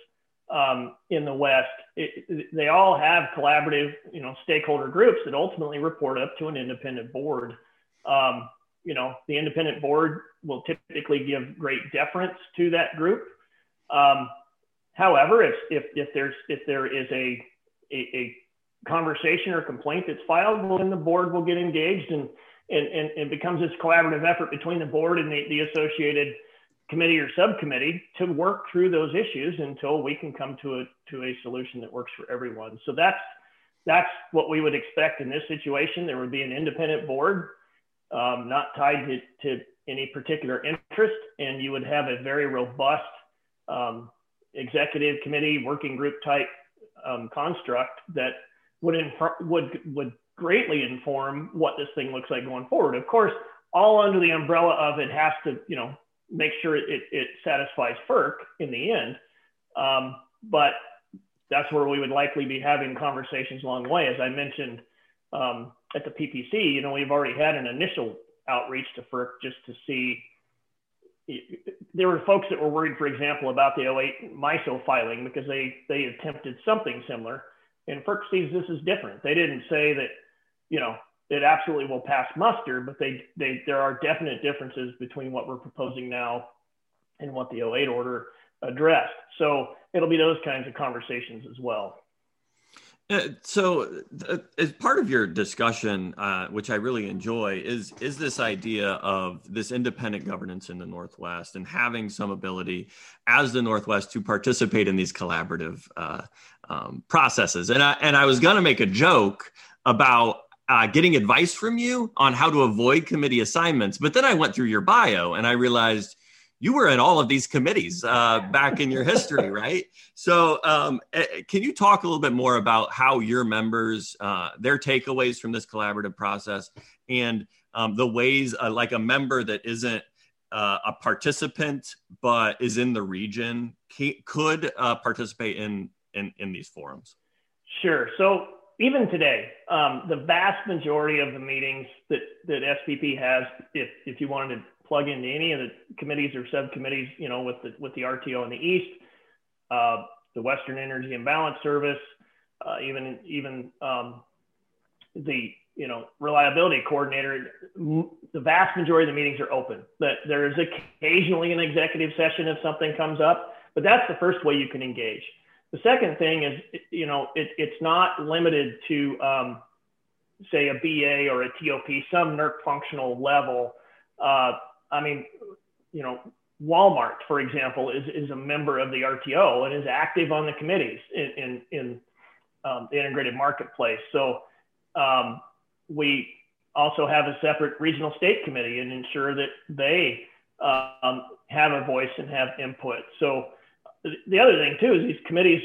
um, in the West, it, they all have collaborative, you know, stakeholder groups that ultimately report up to an independent board. Um, you know, the independent board will typically give great deference to that group. Um, however, if, if, if there's if there is a, a, a conversation or complaint that's filed, well, then the board will get engaged and and, and, and becomes this collaborative effort between the board and the, the associated committee or subcommittee to work through those issues until we can come to a to a solution that works for everyone. So that's that's what we would expect in this situation. There would be an independent board, um, not tied to, to any particular interest, and you would have a very robust um, executive committee working group type um, construct that would inf- would would greatly inform what this thing looks like going forward. Of course, all under the umbrella of it has to you know make sure it, it satisfies FERC in the end. Um, but that's where we would likely be having conversations along the way. As I mentioned um, at the PPC, you know, we've already had an initial outreach to FERC just to see. There were folks that were worried, for example, about the 08 MISO filing because they they attempted something similar, and FERC sees this as different. They didn't say that, you know, it absolutely will pass muster, but they, they, there are definite differences between what we're proposing now and what the 08 order addressed. So it'll be those kinds of conversations as well. Uh, so, uh, as part of your discussion, uh, which I really enjoy, is is this idea of this independent governance in the Northwest and having some ability as the Northwest to participate in these collaborative uh, um, processes. And I and I was going to make a joke about uh, getting advice from you on how to avoid committee assignments. But then I went through your bio and I realized you were in all of these committees uh, back in your history, right? So, um, can you talk a little bit more about how your members, uh, their takeaways from this collaborative process, and um, the ways, uh, like a member that isn't uh, a participant but is in the region, could uh, participate in, in in these forums? Sure. So even today, um, the vast majority of the meetings that, that SPP has, if, if you wanted to plug into any of the committees or subcommittees, you know, with the, with the RTO in the East, uh, the Western Energy Imbalance Service, uh, even, even um, the, you know, reliability coordinator, the vast majority of the meetings are open. That there is occasionally an executive session if something comes up, but that's the first way you can engage. The second thing is, you know, it, it's not limited to, um, say, a BA or a TOP, some NERC functional level. Uh, I mean, you know, Walmart, for example, is, is a member of the RTO and is active on the committees in, in, in um, the integrated marketplace. So um, we also have a separate regional state committee and ensure that they um, have a voice and have input. So the other thing too is these committees,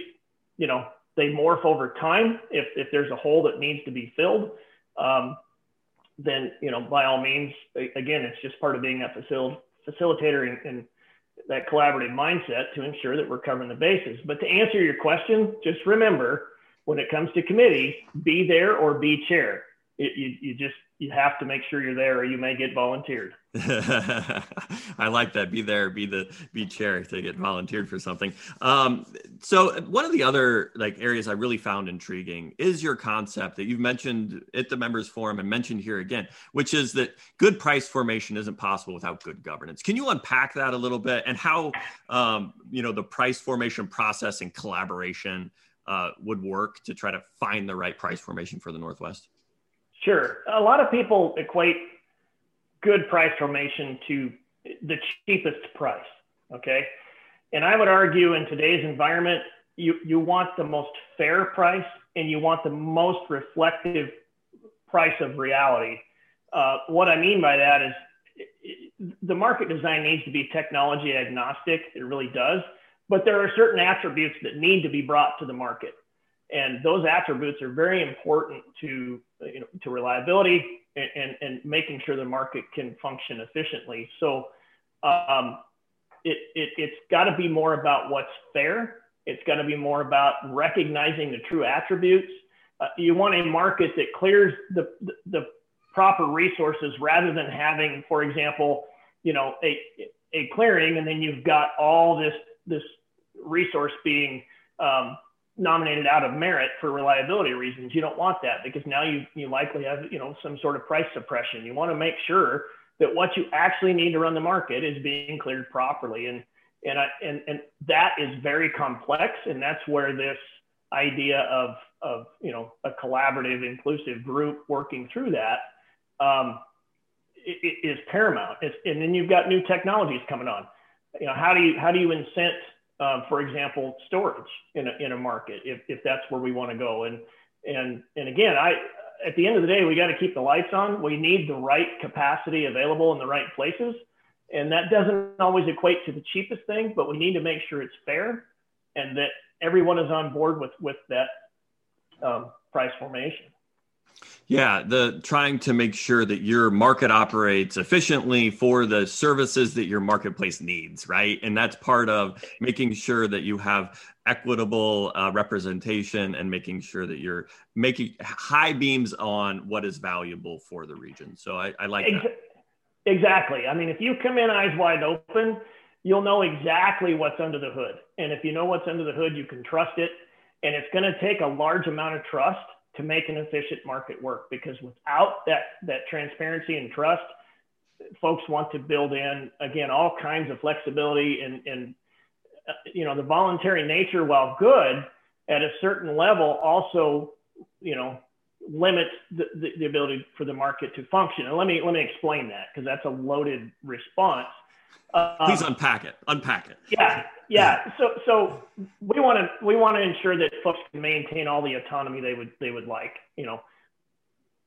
you know, they morph over time. If if there's a hole that needs to be filled, um, then you know, by all means, again, it's just part of being that facil- facilitator and, and that collaborative mindset to ensure that we're covering the bases. But to answer your question, just remember when it comes to committee, be there or be chair. It, you, you just you have to make sure you're there or you may get volunteered. I like that. Be there be the be chair to get volunteered for something. Um, so one of the other like areas i really found intriguing is your concept that you've mentioned at the members forum and mentioned here again which is that good price formation isn't possible without good governance. Can you unpack that a little bit and how um, you know the price formation process and collaboration uh, would work to try to find the right price formation for the northwest Sure. A lot of people equate good price formation to the cheapest price. Okay. And I would argue in today's environment, you, you want the most fair price and you want the most reflective price of reality. Uh, what I mean by that is the market design needs to be technology agnostic. It really does. But there are certain attributes that need to be brought to the market. And those attributes are very important to, you know, to reliability and, and, and making sure the market can function efficiently. So um, it, it, it's got to be more about what's fair. It's got to be more about recognizing the true attributes. Uh, you want a market that clears the, the, the proper resources rather than having, for example, you know, a, a clearing and then you've got all this, this resource being um, nominated out of merit for reliability reasons. You don't want that because now you, you likely have, you know, some sort of price suppression. You want to make sure that what you actually need to run the market is being cleared properly. And, and, I, and, and that is very complex. And that's where this idea of, of, you know, a collaborative, inclusive group working through that um, is paramount. It's, and then you've got new technologies coming on. You know, how do you, how do you incent um, for example, storage in a, in a market, if, if that's where we want to go. And, and, and again, I, at the end of the day, we got to keep the lights on. We need the right capacity available in the right places. And that doesn't always equate to the cheapest thing, but we need to make sure it's fair and that everyone is on board with, with that um, price formation. Yeah, the trying to make sure that your market operates efficiently for the services that your marketplace needs, right? And that's part of making sure that you have equitable uh, representation and making sure that you're making high beams on what is valuable for the region. So I, I like that. Exactly. I mean, if you come in eyes wide open, you'll know exactly what's under the hood. And if you know what's under the hood, you can trust it. And it's going to take a large amount of trust to make an efficient market work because without that that transparency and trust folks want to build in again all kinds of flexibility and and uh, you know the voluntary nature while good at a certain level also you know limits the, the, the ability for the market to function and let me let me explain that because that's a loaded response um, Please unpack it. Unpack it. Yeah, yeah. So, so we want to we want to ensure that folks can maintain all the autonomy they would they would like. You know,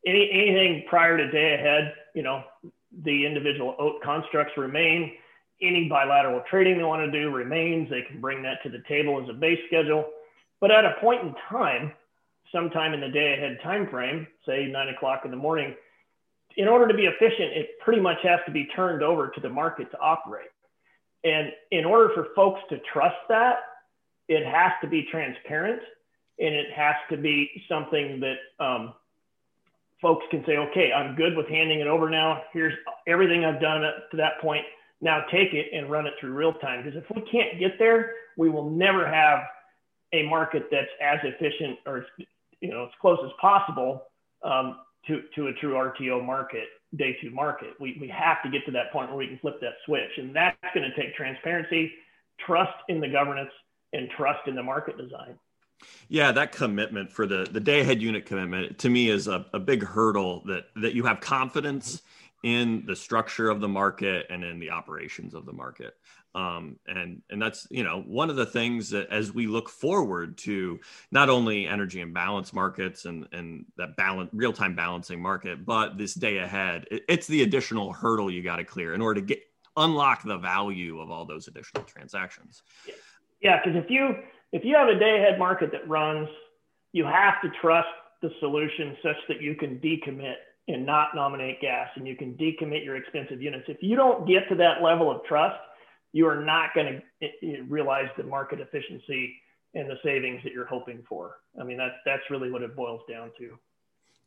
any anything prior to day ahead, you know, the individual OATT constructs remain. Any bilateral trading they want to do remains. They can bring that to the table as a base schedule. But at a point in time, sometime in the day ahead time frame, say nine o'clock in the morning, in order to be efficient, it pretty much has to be turned over to the market to operate. And in order for folks to trust that, it has to be transparent and it has to be something that um, folks can say, okay, I'm good with handing it over now. Here's everything I've done up to that point. Now take it and run it through real time. Because if we can't get there, we will never have a market that's as efficient or you know as close as possible um, to, to a true RTO market, day two market. We, we have to get to that point where we can flip that switch. And that's going to take transparency, trust in the governance, and trust in the market design. Yeah, that commitment for the the day ahead unit commitment to me is a, a big hurdle that that you have confidence in the structure of the market and in the operations of the market um, and and that's you know one of the things that as we look forward to not only energy imbalance markets and and that balance real time balancing market but this day ahead it, it's the additional hurdle you got to clear in order to get unlock the value of all those additional transactions. Yeah because if you if you have a day ahead market that runs you have to trust the solution such that you can decommit and not nominate gas and you can decommit your expensive units. If you don't get to that level of trust you are not going to eh, eh, realize the market efficiency and the savings that you're hoping for. I mean, that's that's really what it boils down to.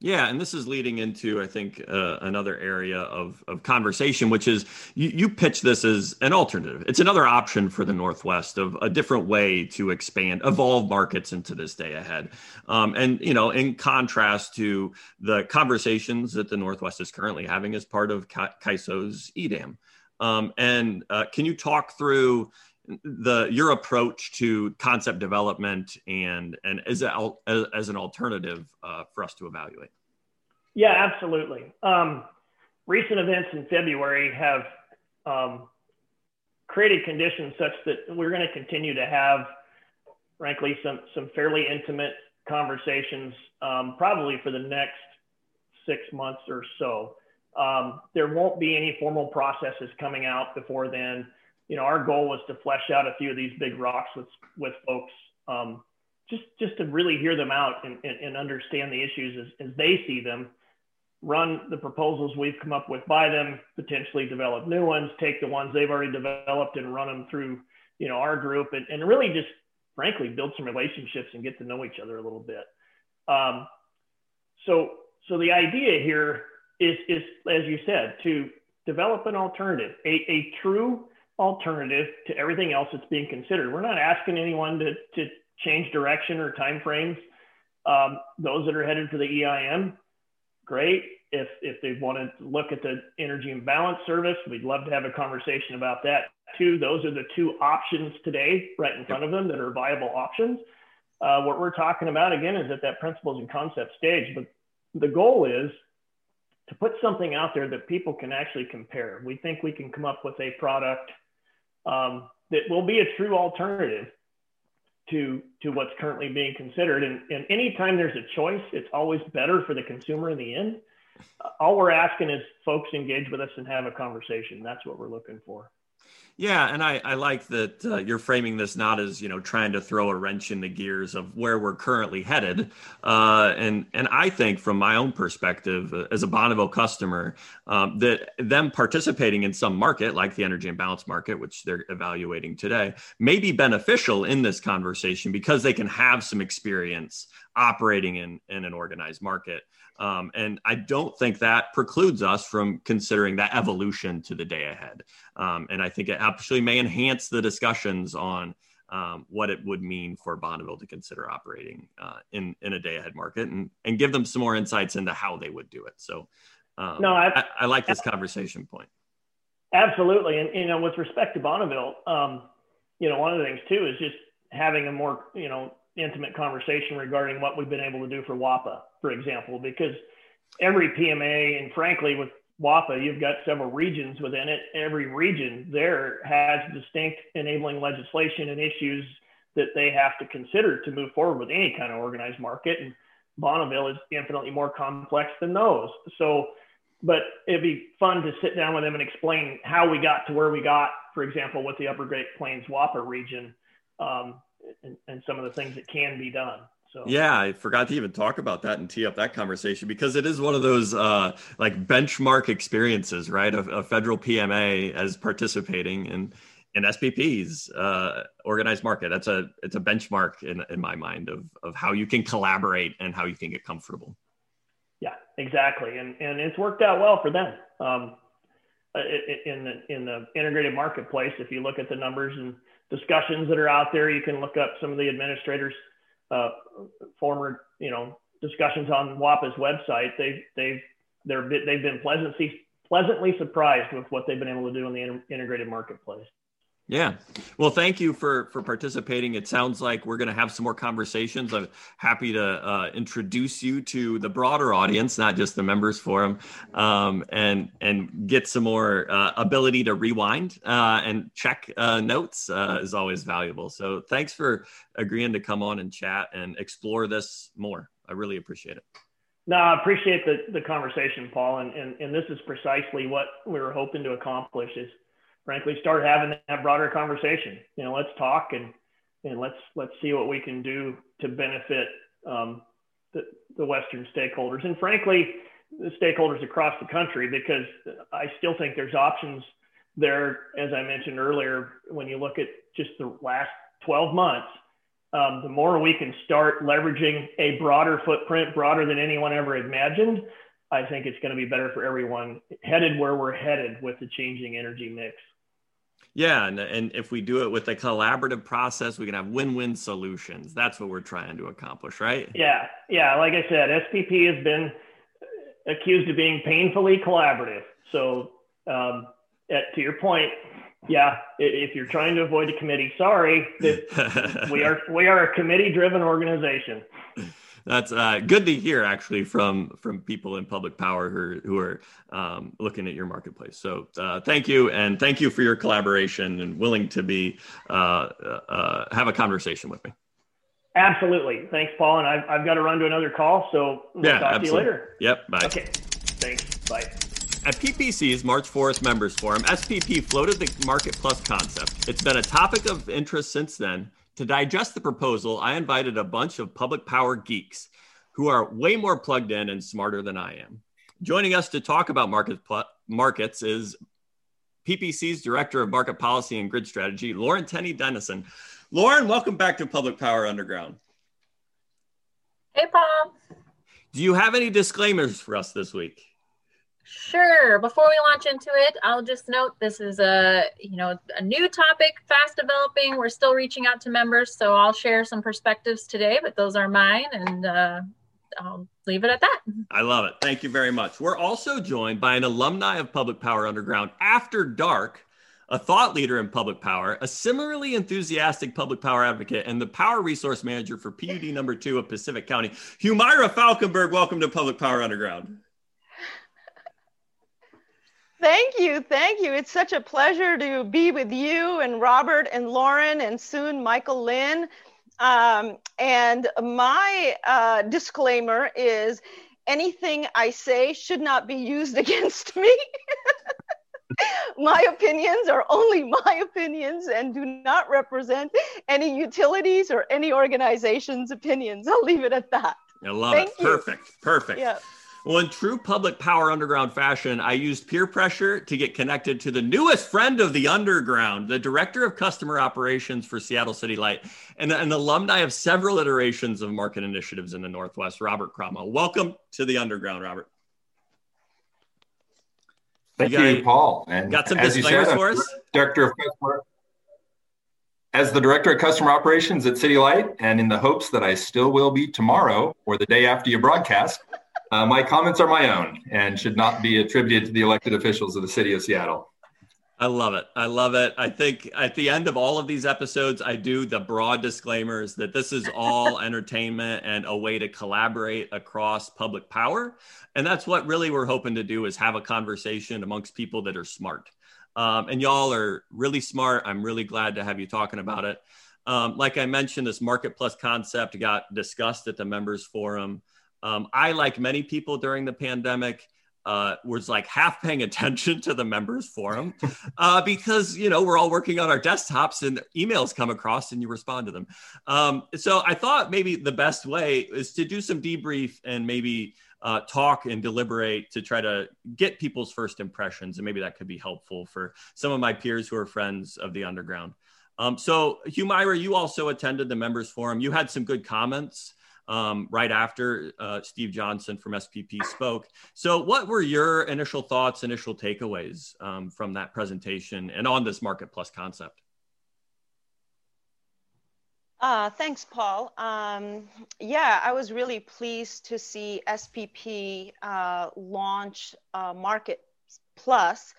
Yeah, and this is leading into, I think, uh, another area of, of conversation, which is you, you pitch this as an alternative. It's another option for the Northwest of a different way to expand, evolve markets into this day ahead. Um, and, you know, in contrast to the conversations that the Northwest is currently having as part of CAISO's EDAM. Um, and uh, can you talk through the your approach to concept development and and as, a, as an alternative uh, for us to evaluate? Yeah absolutely. Um, recent events in february have um, created conditions such that we're going to continue to have frankly some some fairly intimate conversations um, probably for the next six months or so um, there won't be any formal processes coming out before then you know, our goal was to flesh out a few of these big rocks with with folks, um, just just to really hear them out and, and, and understand the issues as, as they see them. Run the proposals we've come up with by them, potentially develop new ones, take the ones they've already developed and run them through, you know, our group, and, and really just frankly build some relationships and get to know each other a little bit. Um, so so the idea here is is as you said to develop an alternative, a, a true alternative to everything else that's being considered. We're not asking anyone to, to change direction or timeframes. Um, those that are headed for the EIM, great. If, if they want to look at the energy imbalance service, we'd love to have a conversation about that too. Those are the two options today right in front of them that are viable options. Uh, what we're talking about again is at that principles and concept stage, but the goal is to put something out there that people can actually compare. We think we can come up with a product um, that will be a true alternative to to what's currently being considered. And, and anytime there's a choice, it's always better for the consumer in the end. All we're asking is folks engage with us and have a conversation. That's what we're looking for. Yeah, and I, I like that uh, you're framing this not as you know trying to throw a wrench in the gears of where we're currently headed, uh, and and I think from my own perspective uh, as a Bonneville customer um, that them participating in some market like the energy imbalance market, which they're evaluating today, may be beneficial in this conversation because they can have some experience operating in in an organized market. Um, and I don't think that precludes us from considering that evolution to the day ahead. Um, and I think it actually may enhance the discussions on um, what it would mean for Bonneville to consider operating uh, in, in a day ahead market and, and give them some more insights into how they would do it. So, um, no, I, I, I, like this conversation point. Absolutely. And, you know, with respect to Bonneville, um, you know, one of the things too is just having a more, you know, intimate conversation regarding what we've been able to do for WAPA, for example, because every PMA and frankly with WAPA, you've got several regions within it. Every region there has distinct enabling legislation and issues that they have to consider to move forward with any kind of organized market. And Bonneville is infinitely more complex than those. So, but it'd be fun to sit down with them and explain how we got to where we got, for example, with the Upper Great Plains WAPA region. Um, and, and some of the things that can be done. So. Yeah, I forgot to even talk about that and tee up that conversation because it is one of those uh, like benchmark experiences, right? A, a, federal PMA as participating in in SPP's uh, organized market. That's a it's a benchmark in in my mind of of how you can collaborate and how you can get comfortable. Yeah, exactly, and and it's worked out well for them. Um, in the in the integrated marketplace, if you look at the numbers and discussions that are out there. You can look up some of the administrators' uh, former, you know, discussions on WAPA's website. They've they've they're they've been pleasantly pleasantly surprised with what they've been able to do in the integrated marketplace. Yeah. Well, thank you for for participating. It sounds like we're going to have some more conversations. I'm happy to uh, introduce you to the broader audience, not just the members forum, um, and and get some more uh, ability to rewind uh, and check uh, notes uh, is always valuable. So, thanks for agreeing to come on and chat and explore this more. I really appreciate it. No, I appreciate the the conversation, Paul, and and and this is precisely what we were hoping to accomplish is frankly start having that broader conversation. You know, let's talk and and let's let's see what we can do to benefit um, the, the Western stakeholders and frankly the stakeholders across the country because I still think there's options there. As I mentioned earlier, when you look at just the last 12 months, um, the more we can start leveraging a broader footprint, broader than anyone ever imagined, I think it's going to be better for everyone headed where we're headed with the changing energy mix. Yeah, and, and if we do it with a collaborative process, we can have win-win solutions. That's what we're trying to accomplish, right? Yeah, yeah. Like I said, SPP has been accused of being painfully collaborative. So, um, at, to your point, yeah, if you're trying to avoid a committee, sorry, we are we are a committee-driven organization. That's uh, good to hear, actually, from from people in public power who are, who are um, looking at your marketplace. So, uh, thank you, and thank you for your collaboration and willing to be uh, uh have a conversation with me. Absolutely, thanks, Paul. And I've, I've got to run to another call, so we'll yeah, talk absolutely. to you later. Yep. Bye. Okay. Thanks. Bye. At PPC's March 4th Members Forum, SPP floated the Market Plus concept. It's been a topic of interest since then. To digest the proposal, I invited a bunch of public power geeks who are way more plugged in and smarter than I am. Joining us to talk about market pl- markets is PPC's Director of Market Policy and Grid Strategy, Lauren Tenney Dennison. Lauren, welcome back to Public Power Underground. Hey, Paul. Do you have any disclaimers for us this week? Sure. Before we launch into it, I'll just note this is a you know a new topic, fast developing. We're still reaching out to members, so I'll share some perspectives today, but those are mine, and uh, I'll leave it at that. I love it. Thank you very much. We're also joined by an alumni of Public Power Underground After Dark, a thought leader in public power, a similarly enthusiastic public power advocate, and the power resource manager for PUD number two of Pacific County. Humaira Falkenberg, welcome to Public Power Underground. Thank you. Thank you. It's such a pleasure to be with you and Robert and Lauren and soon Michael Lynn. Um, and my uh, disclaimer is anything I say should not be used against me. my opinions are only my opinions and do not represent any utilities or any organization's opinions. I'll leave it at that. I love Thank it. You. Perfect. Perfect. Yeah. Well, in true public power underground fashion, I used peer pressure to get connected to the newest friend of the underground, the director of customer operations for Seattle City Light, and an alumni of several iterations of market initiatives in the Northwest, Robert Cromwell. Welcome to the underground, Robert. Thank you, you Paul. And got some disclaimers for us? Director of customer. As the director of customer operations at City Light, and in the hopes that I still will be tomorrow or the day after you broadcast, uh, my comments are my own and should not be attributed to the elected officials of the city of Seattle. I love it. I love it. I think at the end of all of these episodes, I do the broad disclaimers that this is all entertainment and a way to collaborate across public power. And that's what really we're hoping to do is have a conversation amongst people that are smart. Um, and y'all are really smart. I'm really glad to have you talking about it. Um, like I mentioned, this Market Plus concept got discussed at the members forum. Um, I, like many people during the pandemic, uh, was like half paying attention to the members forum uh, because you know we're all working on our desktops and emails come across and you respond to them. Um, so I thought maybe the best way is to do some debrief and maybe uh, talk and deliberate to try to get people's first impressions and maybe that could be helpful for some of my peers who are friends of the underground. Um, so Humaira, you also attended the members forum. You had some good comments um, right after uh, Steve Johnson from SPP spoke. So, what were your initial thoughts, initial takeaways um, from that presentation and on this Market Plus concept? Uh, thanks, Paul. Um, yeah, I was really pleased to see SPP uh, launch uh, Market Plus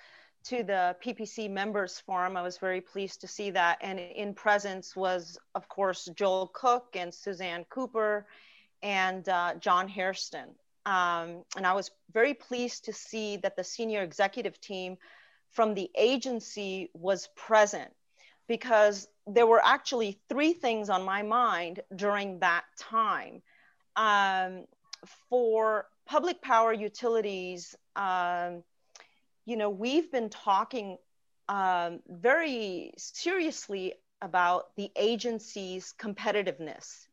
to the PPC members forum. I was very pleased to see that. And in presence was, of course, Joel Cook and Suzanne Cooper and uh, John Hairston. Um, and I was very pleased to see that the senior executive team from the agency was present because there were actually three things on my mind during that time. Um, for public power utilities, um, you know, we've been talking um, very seriously about the agency's competitiveness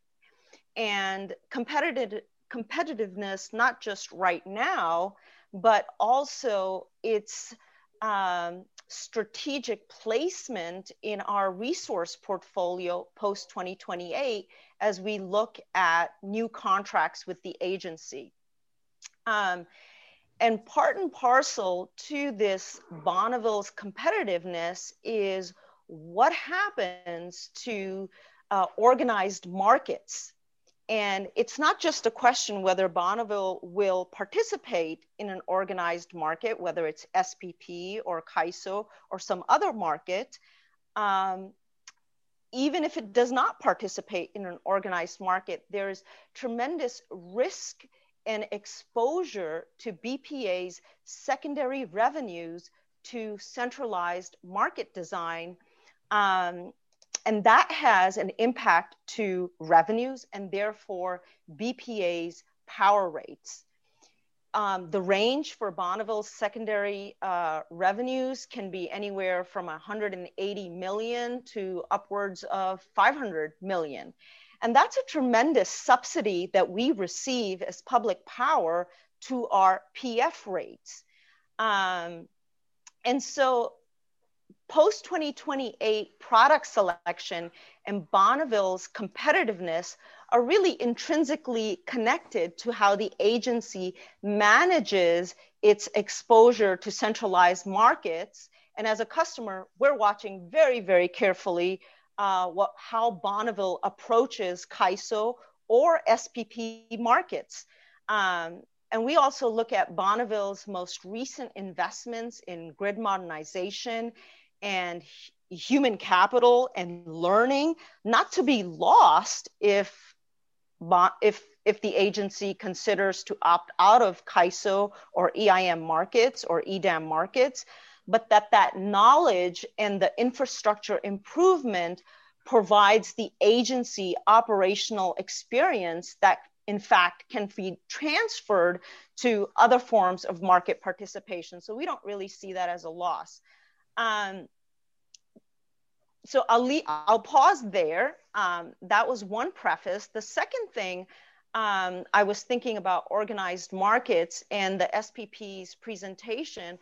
and competitive competitiveness, not just right now, but also its um, strategic placement in our resource portfolio post 2028 as we look at new contracts with the agency. Um, and part and parcel to this Bonneville's competitiveness is what happens to uh, organized markets. And it's not just a question whether Bonneville will participate in an organized market, whether it's SPP or CAISO or some other market. Um, even if it does not participate in an organized market, there is tremendous risk and exposure to BPA's secondary revenues to centralized market design. Um, and that has an impact to revenues and therefore BPA's power rates. Um, the range for Bonneville's secondary uh, revenues can be anywhere from 180 million to upwards of 500 million. And that's a tremendous subsidy that we receive as public power to our PF rates. Um, and so post 2028 product selection and Bonneville's competitiveness are really intrinsically connected to how the agency manages its exposure to centralized markets. And as a customer, we're watching very, very carefully uh, what, how Bonneville approaches CAISO or SPP markets. Um, and we also look at Bonneville's most recent investments in grid modernization and human capital and learning, not to be lost if, if, if the agency considers to opt out of CAISO or EIM markets or EDAM markets but that that knowledge and the infrastructure improvement provides the agency operational experience that in fact can be transferred to other forms of market participation. So we don't really see that as a loss. Um, so I'll, leave, I'll pause there. Um, that was one preface. The second thing um, I was thinking about organized markets and the SPP's presentation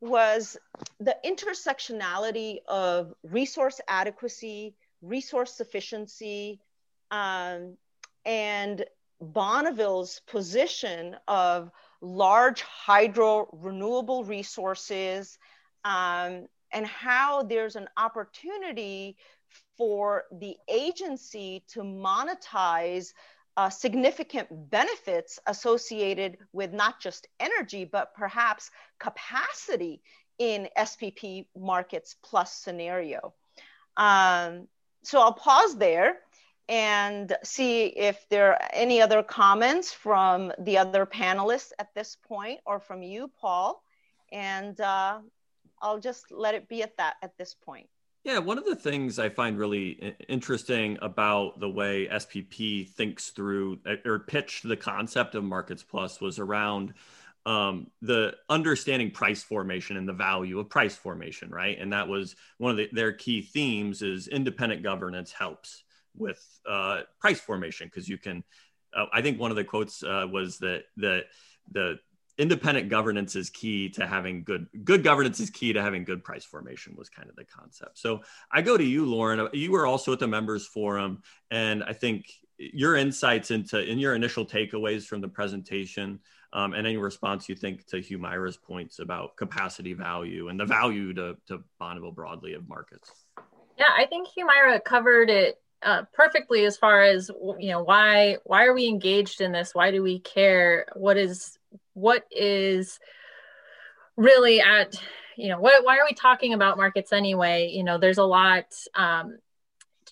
was the intersectionality of resource adequacy, resource sufficiency, um, and Bonneville's position of large hydro renewable resources um, and how there's an opportunity for the agency to monetize uh, significant benefits associated with not just energy, but perhaps capacity in SPP markets plus scenario. Um, so I'll pause there and see if there are any other comments from the other panelists at this point or from you, Paul. And uh, I'll just let it be at that at this point. Yeah, one of the things I find really interesting about the way SPP thinks through uh, or pitched the concept of Markets Plus was around um, the understanding price formation and the value of price formation, right? And that was one of the, their key themes is independent governance helps with uh, price formation because you can. Uh, I think one of the quotes uh, was that the the independent governance is key to having good good governance is key to having good price formation was kind of the concept so i go to you lauren you were also at the members forum and i think your insights into in your initial takeaways from the presentation um, and any response you think to Humaira's points about capacity value and the value to, to Bonneville broadly of markets. Yeah, I think Hugh Myra covered it uh, perfectly as far as you know why why are we engaged in this? Why do we care? What is what is really at you know what, why are we talking about markets anyway you know there's a lot um,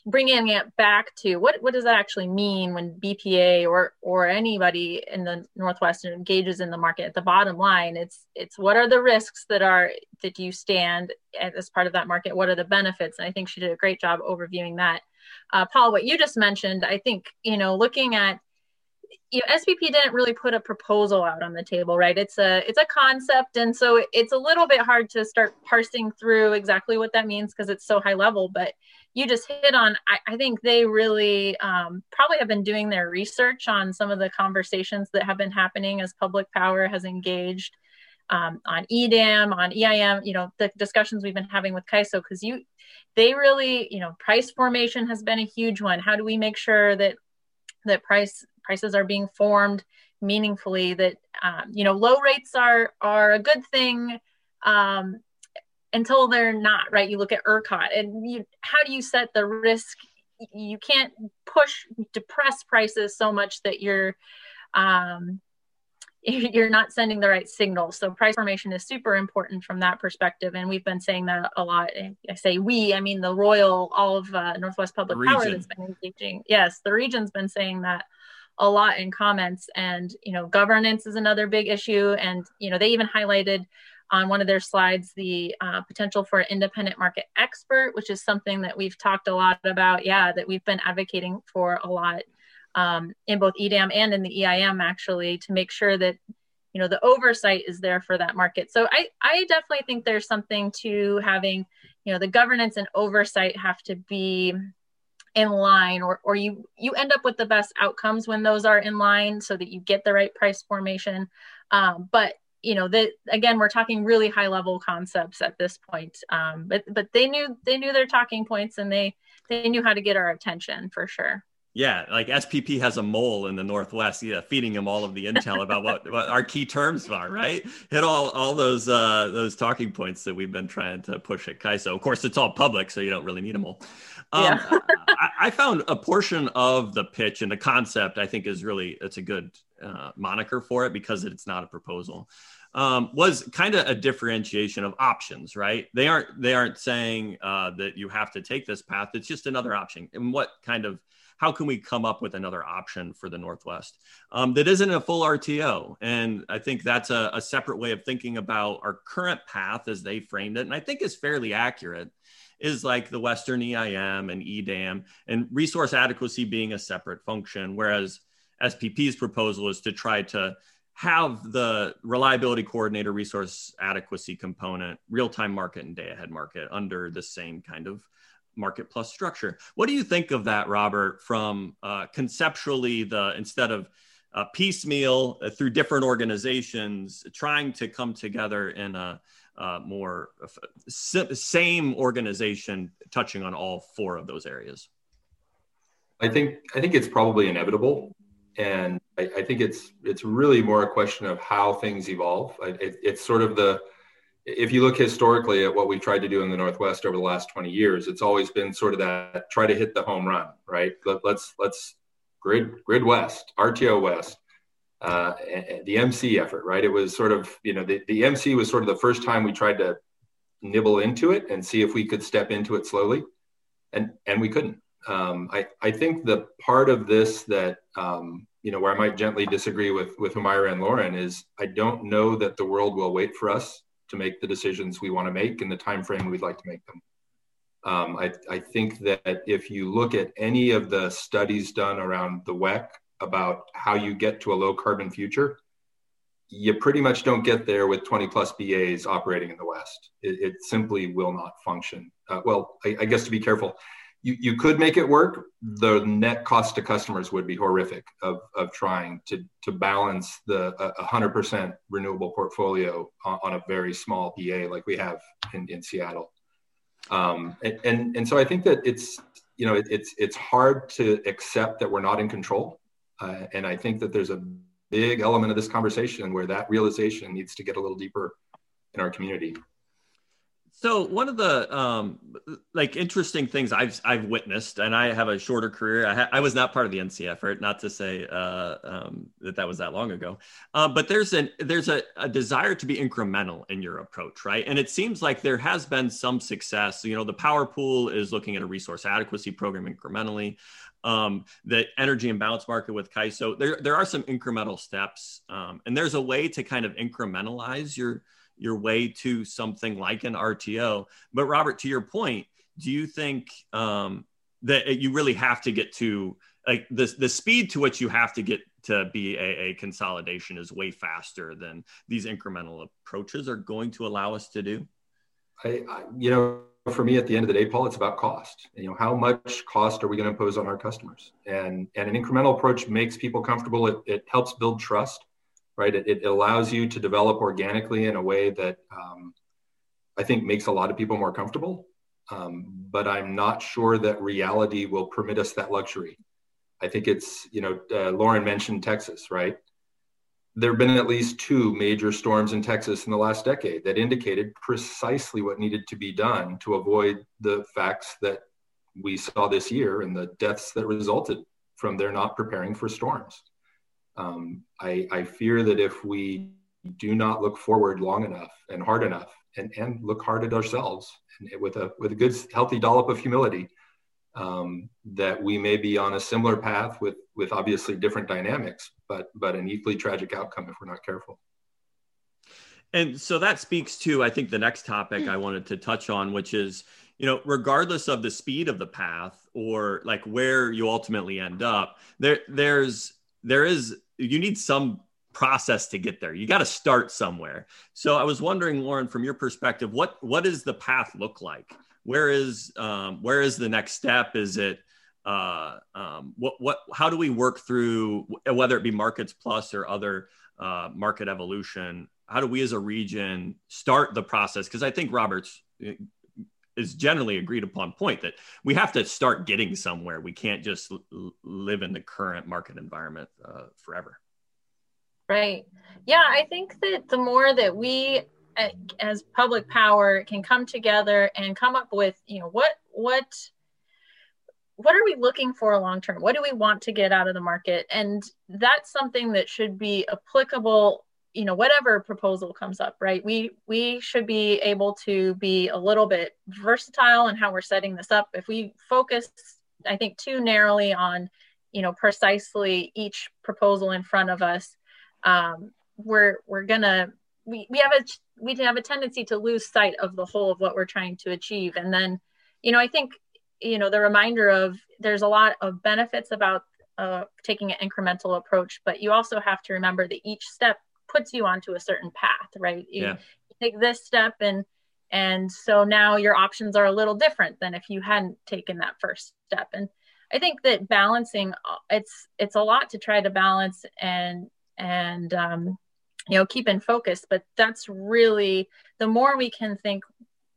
bringing it back to what what does that actually mean when BPA or or anybody in the Northwest engages in the market? At the bottom line, it's it's what are the risks that are that you stand as part of that market? What are the benefits? And I think she did a great job overviewing that. Uh, Paul, what you just mentioned, I think you know looking at you know SPP didn't really put a proposal out on the table right it's a it's a concept and so it's a little bit hard to start parsing through exactly what that means because it's so high level but you just hit on i, I think they really um, probably have been doing their research on some of the conversations that have been happening as public power has engaged um, on EDAM, on EIM, you know, the discussions we've been having with CAISO, because you, they really, you know, price formation has been a huge one. How do we make sure that that price prices are being formed meaningfully? That um, you know, low rates are are a good thing um, until they're not, right? You look at ERCOT, and you, how do you set the risk? You can't push depress prices so much that you're um, you're not sending the right signal. So price formation is super important from that perspective, and we've been saying that a lot. I say we, I mean the Royal, all of uh, Northwest Public Power that's been engaging. Yes, the region's been saying that a lot in comments, and you know governance is another big issue, and you know they even highlighted on one of their slides the uh, potential for an independent market expert, which is something that we've talked a lot about. Yeah, that we've been advocating for a lot um, in both EDAM and in the EIM actually to make sure that you know the oversight is there for that market. So I I definitely think there's something to having you know the governance and oversight have to be in line or, or you you end up with the best outcomes when those are in line so that you get the right price formation. Um, but you know that again we're talking really high level concepts at this point um, but but they knew they knew their talking points and they they knew how to get our attention for sure yeah, like SPP has a mole in the Northwest, yeah, feeding him all of the intel about what, what our key terms are, right? Hit all all those uh, those talking points that we've been trying to push at CAISO. Of course, it's all public, so you don't really need them all. Um, yeah. I, I, found a portion of the pitch and the concept. I think is really it's a good uh, moniker for it because it's not a proposal. Um, was kind of a differentiation of options, right? They aren't they aren't saying uh, that you have to take this path. It's just another option. And what kind of how can we come up with another option for the Northwest um, that isn't a full RTO? And I think that's a, a separate way of thinking about our current path as they framed it. And I think is fairly accurate is like the Western EIM and EDAM and resource adequacy being a separate function, whereas SPP's proposal is to try to have the reliability coordinator resource adequacy component, real time market and day ahead market under the same kind of market plus structure. What do you think of that, Robert? From uh, conceptually, the instead of uh, piecemeal uh, through different organizations, trying to come together in a uh, more same organization, touching on all four of those areas. I think I think it's probably inevitable, and I, I think it's it's really more a question of how things evolve. It, it's sort of the if you look historically at what we've tried to do in the Northwest over the last 20 years, it's always been sort of that try to hit the home run, right? Let, let's let's grid grid west, RTO west, uh, the MC effort, right? It was sort of you know the, the MC was sort of the first time we tried to nibble into it and see if we could step into it slowly, and and we couldn't. Um, I I think the part of this that um, you know where I might gently disagree with with Humaira and Lauren is I don't know that the world will wait for us to make the decisions we want to make in the time frame we'd like to make them. Um, I, I, think that if you look at any of the studies done around the WECC about how you get to a low carbon future, you pretty much don't get there with 20 plus BAs operating in the West. It, it simply will not function. Uh, well, I, I guess to be careful, you, you could make it work. The net cost to customers would be horrific of, of trying to, to balance the a 100% renewable portfolio on, on, a very small BA like we have in, in Seattle. Um, and, and, and, so I think that it's, you know, it, it's, it's hard to accept that we're not in control. Uh, and I think that there's a big element of this conversation where that realization needs to get a little deeper in our community. So one of the um, like interesting things I've I've witnessed, and I have a shorter career. I, ha- I was not part of the MC effort, not to say uh, um, that that was that long ago. Uh, but there's an there's a, a, desire to be incremental in your approach, right? And it seems like there has been some success. You know, the Power Pool is looking at a resource adequacy program incrementally. Um, the energy imbalance market with CAISO, there there are some incremental steps, um, and there's a way to kind of incrementalize your your way to something like an RTO. But Robert, to your point, do you think um, that you really have to get to like the the speed to which you have to get to be a, a consolidation is way faster than these incremental approaches are going to allow us to do? I, I you know for me at the end of the day paul it's about cost you know how much cost are we going to impose on our customers and and an incremental approach makes people comfortable it, it helps build trust right? It, it allows you to develop organically in a way that um, I think makes a lot of people more comfortable. Um, but I'm not sure that reality will permit us that luxury. I think it's, you know, uh, Lauren mentioned Texas, right? There have been at least two major storms in Texas in the last decade that indicated precisely what needed to be done to avoid the facts that we saw this year and the deaths that resulted from their not preparing for storms. Um, I, I fear that if we do not look forward long enough and hard enough and, and look hard at ourselves and with a with a good healthy dollop of humility um, that we may be on a similar path with with obviously different dynamics, but but an equally tragic outcome if we're not careful. And so that speaks to I think the next topic I wanted to touch on, which is you know regardless of the speed of the path or like where you ultimately end up, there there's there is you need some process to get there. You got to start somewhere. So I was wondering, Lauren, from your perspective, what what does the path look like? Where is um, where is the next step? Is it uh, um, what what how do we work through whether it be markets plus or other uh, market evolution? How do we as a region start the process? Because I think Roberts is generally agreed upon point that we have to start getting somewhere. We can't just l- live in the current market environment uh, forever. Right. Yeah, I think that the more that we as public power can come together and come up with, you know, what what what are we looking for long term? What do we want to get out of the market? And that's something that should be applicable, you know, whatever proposal comes up, right? We we should be able to be a little bit versatile in how we're setting this up. If we focus, I think, too narrowly on, you know, precisely each proposal in front of us, um, we're we're gonna we, we have a we have a tendency to lose sight of the whole of what we're trying to achieve and then you know i think you know the reminder of there's a lot of benefits about uh, taking an incremental approach but you also have to remember that each step puts you onto a certain path right you, yeah. you take this step and and so now your options are a little different than if you hadn't taken that first step and i think that balancing uh, it's it's a lot to try to balance and and um, you know keep in focus but that's really the more we can think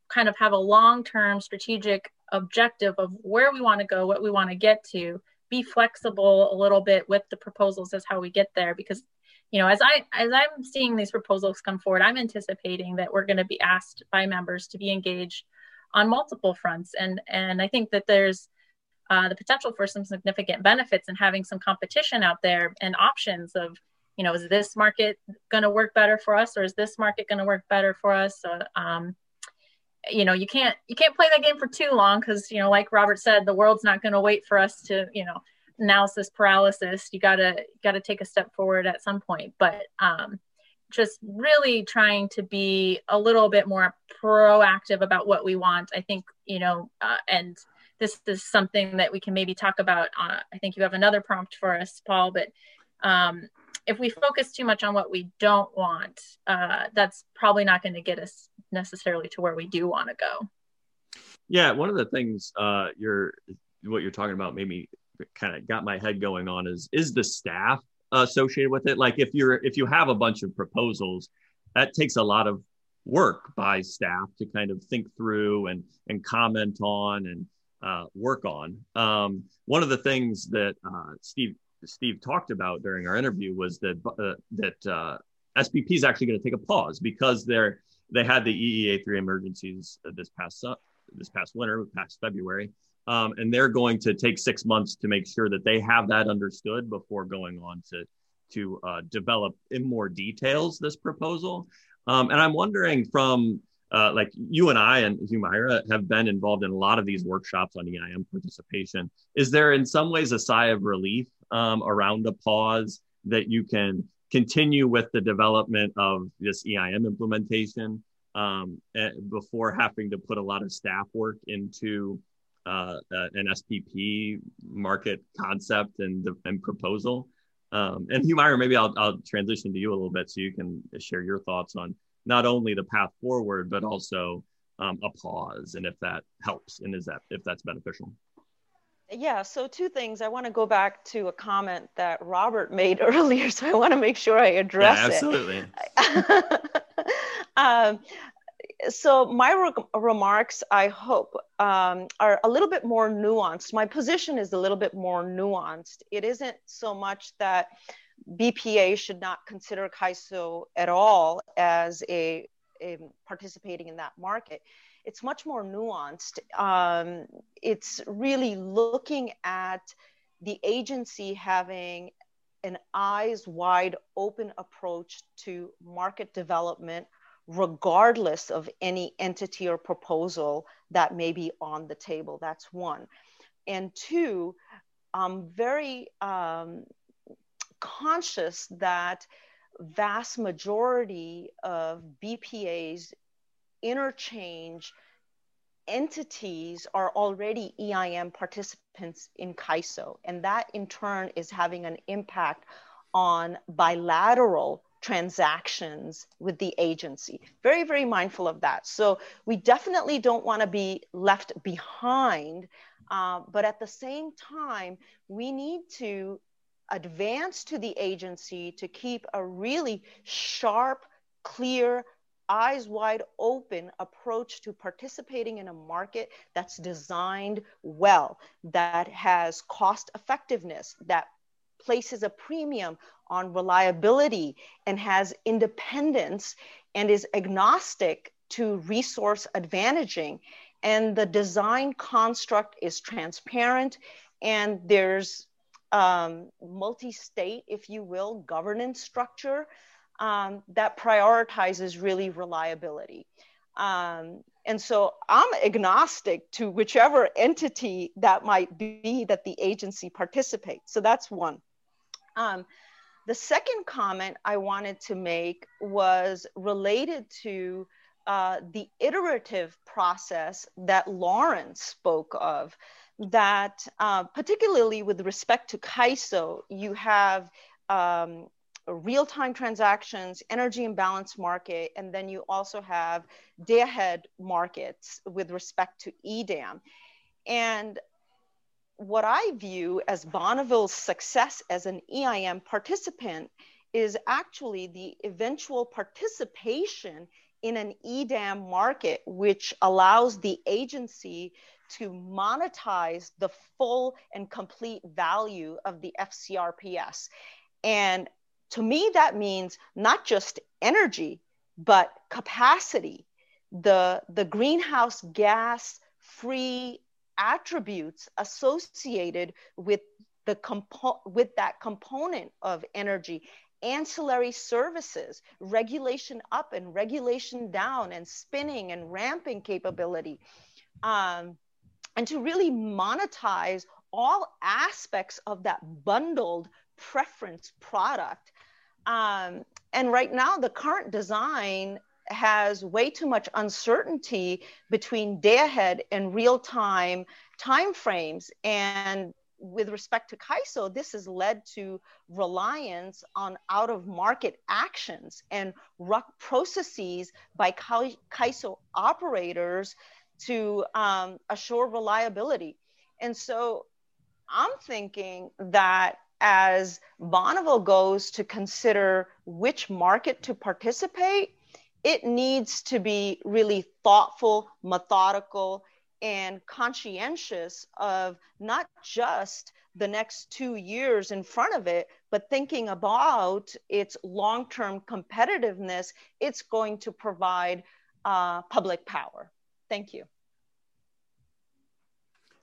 kind of have a long-term strategic objective of where we want to go what we want to get to be flexible a little bit with the proposals as how we get there because you know as i as i'm seeing these proposals come forward i'm anticipating that we're going to be asked by members to be engaged on multiple fronts and and i think that there's uh, the potential for some significant benefits in having some competition out there and options of you know, is this market going to work better for us, or is this market going to work better for us? So, um, you know, you can't you can't play that game for too long because you know, like Robert said, the world's not going to wait for us to you know analysis paralysis. You gotta gotta take a step forward at some point, but um, just really trying to be a little bit more proactive about what we want. I think you know, uh, and this is something that we can maybe talk about. Uh, I think you have another prompt for us, Paul, but um, if we focus too much on what we don't want, uh, that's probably not going to get us necessarily to where we do want to go. Yeah, one of the things uh, you're what you're talking about maybe kind of got my head going on is is the staff associated with it. Like if you're if you have a bunch of proposals, that takes a lot of work by staff to kind of think through and and comment on and uh, work on. Um, one of the things that uh, Steve Steve talked about during our interview was that uh, that uh, SPP is actually going to take a pause because they're they had the EEA three emergencies this past this past winter, past February, um, and they're going to take six months to make sure that they have that understood before going on to to uh, develop in more details this proposal. Um, and I'm wondering from uh, like you and I and Humaira have been involved in a lot of these workshops on EIM participation. Is there in some ways a sigh of relief um, around a pause that you can continue with the development of this EIM implementation um, eh, before having to put a lot of staff work into uh, an SPP market concept and, and proposal? Um, and Humaira, maybe I'll, I'll transition to you a little bit so you can share your thoughts on not only the path forward, but also um, a pause and if that helps and is that if that's beneficial. Yeah, so two things. I want to go back to a comment that Robert made earlier, so I want to make sure I address yeah, absolutely. it. Absolutely. um, so my re- remarks, I hope, um, are a little bit more nuanced. My position is a little bit more nuanced. It isn't so much that BPA should not consider CAISO at all as a, a participating in that market it's much more nuanced. Um, it's really looking at the agency having an eyes wide open approach to market development, regardless of any entity or proposal that may be on the table. That's one. And two, I'm very um, conscious that vast majority of BPA's interchange entities are already EIM participants in CAISO, and that in turn is having an impact on bilateral transactions with the agency. Very, very mindful of that. So we definitely don't want to be left behind, uh, but at the same time, we need to advance to the agency to keep a really sharp, clear eyes wide open approach to participating in a market that's designed well, that has cost effectiveness, that places a premium on reliability and has independence and is agnostic to resource advantaging. And the design construct is transparent and there's um, multi state, if you will, governance structure um, that prioritizes really reliability. Um, and so I'm agnostic to whichever entity that might be that the agency participates. So that's one. Um, the second comment I wanted to make was related to uh, the iterative process that Lauren spoke of. That, uh, particularly with respect to CAISO, you have um, real-time transactions, energy imbalance market, and then you also have day-ahead markets with respect to EDAM. And what I view as Bonneville's success as an EIM participant is actually the eventual participation in an EDAM market, which allows the agency to monetize the full and complete value of the FCRPS. And to me, that means not just energy, but capacity, the, the greenhouse gas free attributes associated with the compo- with that component of energy. Ancillary services regulation up and regulation down and spinning and ramping capability. Um, and to really monetize all aspects of that bundled preference product. Um, and right now, the current design has way too much uncertainty between day ahead and real time timeframes. And with respect to CAISO, this has led to reliance on out of market actions and RUC processes by CAISO operators to um, assure reliability. And so I'm thinking that as Bonneville goes to consider which market to participate, it needs to be really thoughtful, methodical, and conscientious of not just the next two years in front of it, but thinking about its long term competitiveness it's going to provide uh, public power. Thank you.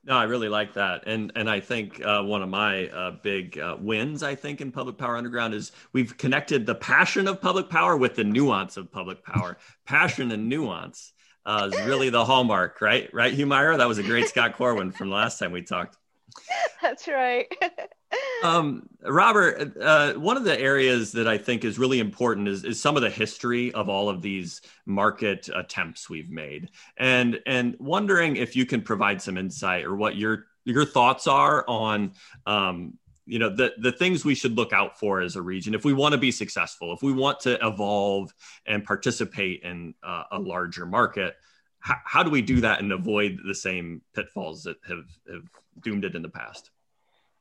No, I really like that, and and I think uh, one of my uh, big uh, wins, I think, in Public Power Underground is we've connected the passion of public power with the nuance of public power. passion and nuance uh, is really the hallmark, right? Right, Humaira? That was a great Scott Corwin from the last time we talked. That's right. um, Robert, uh, one of the areas that I think is really important is, is some of the history of all of these market attempts we've made, and and wondering if you can provide some insight or what your your thoughts are on um, you know the the things we should look out for as a region if we want to be successful, if we want to evolve and participate in uh, a larger market. how, how do we do that and avoid the same pitfalls that have, have doomed it in the past?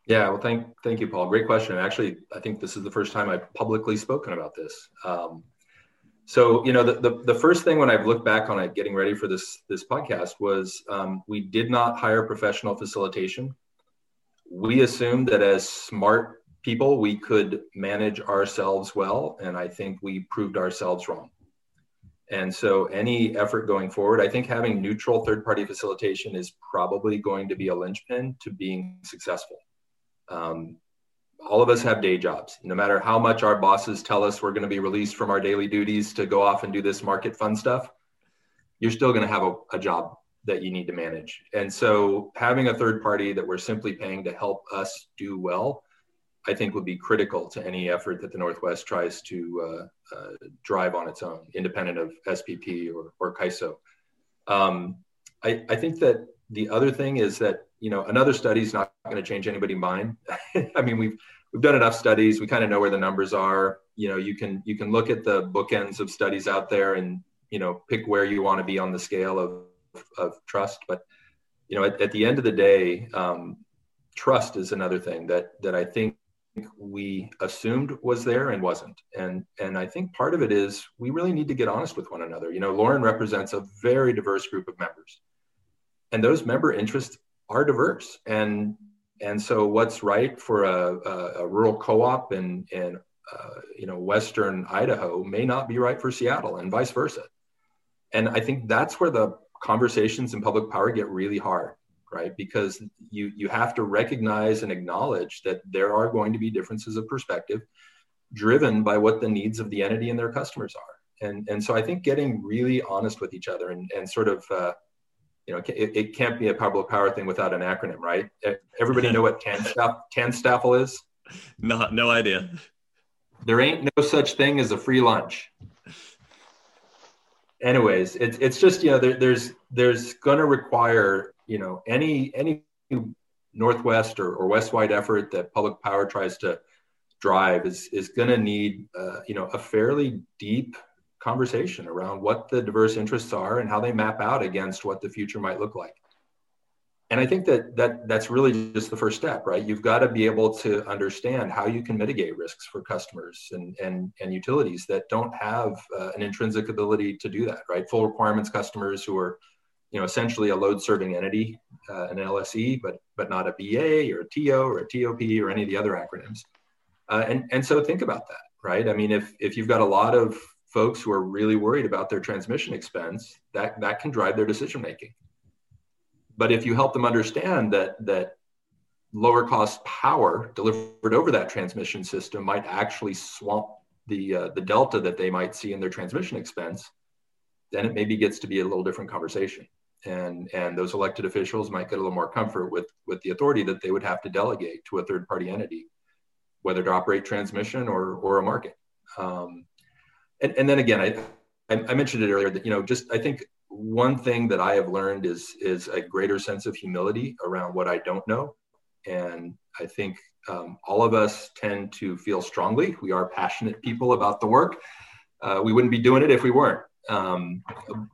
Yeah, well, thank thank you, Paul. Great question. Actually, I think this is the first time I've publicly spoken about this. Um, so, you know, the, the, the, first thing when I've looked back on it, getting ready for this this podcast, was um, we did not hire professional facilitation. We assumed that as smart people, we could manage ourselves well, and I think we proved ourselves wrong. And so, any effort going forward, I think having neutral third party facilitation is probably going to be a linchpin to being successful. Um, all of us have day jobs. No matter how much our bosses tell us we're going to be released from our daily duties to go off and do this market fun stuff, you're still going to have a, a job that you need to manage. And so, having a third party that we're simply paying to help us do well I think would be critical to any effort that the Northwest tries to uh, uh, drive on its own, independent of SPP or, or. Um, I, I, think that the other thing is that you know another study is not going to change anybody's mind. I mean, we've we've done enough studies. We kind of know where the numbers are. You know, you can you can look at the bookends of studies out there and you know pick where you want to be on the scale of of trust. But you know, at, at the end of the day, um, trust is another thing that that I think we assumed was there and wasn't. And and I think part of it is we really need to get honest with one another. You know, Lauren represents a very diverse group of members. And those member interests are diverse. And and so what's right for a, a, a rural co-op in in uh, you know western Idaho may not be right for Seattle and vice versa. And I think that's where the conversations in public power get really hard right? Because you you have to recognize and acknowledge that there are going to be differences of perspective driven by what the needs of the entity and their customers are. And and so I think getting really honest with each other and and sort of uh, you know, it, it, can't be a public power thing without an acronym, right? Everybody know what TANSTAF, TANSTAFL is? No, no idea. There ain't no such thing as a free lunch. Anyways, it's it's just you know there, there's there's going to require you know any any northwest or, or west-wide effort that public power tries to drive is is going to need uh, you know a fairly deep conversation around what the diverse interests are and how they map out against what the future might look like and i think that that that's really just the first step right you've got to be able to understand how you can mitigate risks for customers and and, and utilities that don't have uh, an intrinsic ability to do that right full requirements customers who are you know, essentially a load serving entity, uh, an LSE, but but not a BA or a TO or a TOP or any of the other acronyms. Uh, and and so think about that, right? I mean, if if you've got a lot of folks who are really worried about their transmission expense, that that can drive their decision making. But if you help them understand that that lower cost power delivered over that transmission system might actually swamp the uh, the delta that they might see in their transmission expense, then it maybe gets to be a little different conversation and and those elected officials might get a little more comfort with with the authority that they would have to delegate to a third party entity whether to operate transmission or or a market um, and, and then again I, I mentioned it earlier that you know just i think one thing that i have learned is is a greater sense of humility around what i don't know. And i think um, all of us tend to feel strongly. We are passionate people about the work. Uh, we wouldn't be doing it if we weren't. Um,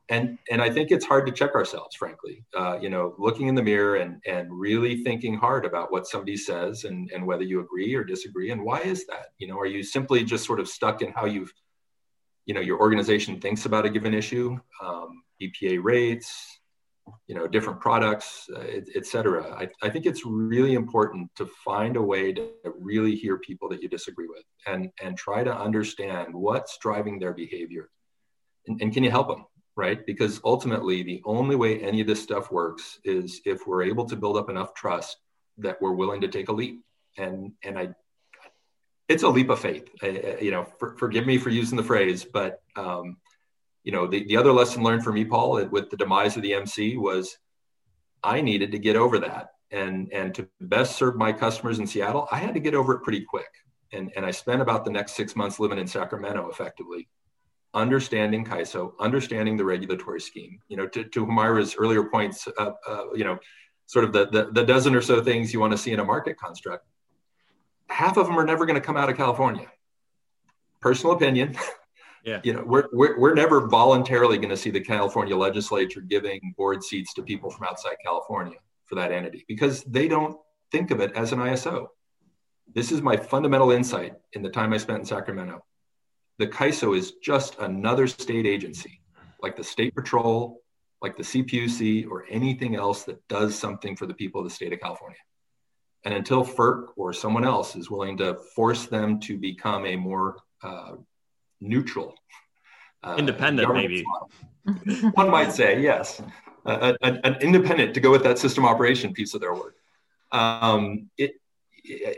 and and I think it's hard to check ourselves, frankly. Uh, you know, looking in the mirror and and really thinking hard about what somebody says and and whether you agree or disagree, and why is that? You know, are you simply just sort of stuck in how you've, you know, your organization thinks about a given issue, um, BPA rates, you know, different products, uh, et. I, I think it's really important to find a way to really hear people that you disagree with and and try to understand what's driving their behavior. And, and can you help them right? Because ultimately the only way any of this stuff works is if we're able to build up enough trust that we're willing to take a leap. And and i it's a leap of faith I, you know for, forgive me for using the phrase but um, you know the, the other lesson learned for me paul with the demise of the mc was i needed to get over that and and to best serve my customers in seattle i had to get over it pretty quick and and i spent about the next six months living in sacramento effectively understanding CAISO, understanding the regulatory scheme. You know, to, to Humaira's earlier points, uh, uh, you know, sort of the, the, the dozen or so things you want to see in a market construct. Half of them are never going to come out of California. Personal opinion, Yeah. You know, we're, we're, we're never voluntarily going to see the California legislature giving board seats to people from outside California for that entity because they don't think of it as an ISO. This is my fundamental insight in the time I spent in Sacramento. The CAISO is just another state agency, like the State Patrol, like the CPUC, or anything else that does something for the people of the state of California. And until FERC or someone else is willing to force them to become a more uh, neutral, uh, independent, maybe one might say, yes, uh, an, an, independent to go with that system operation piece of their work. Um, it,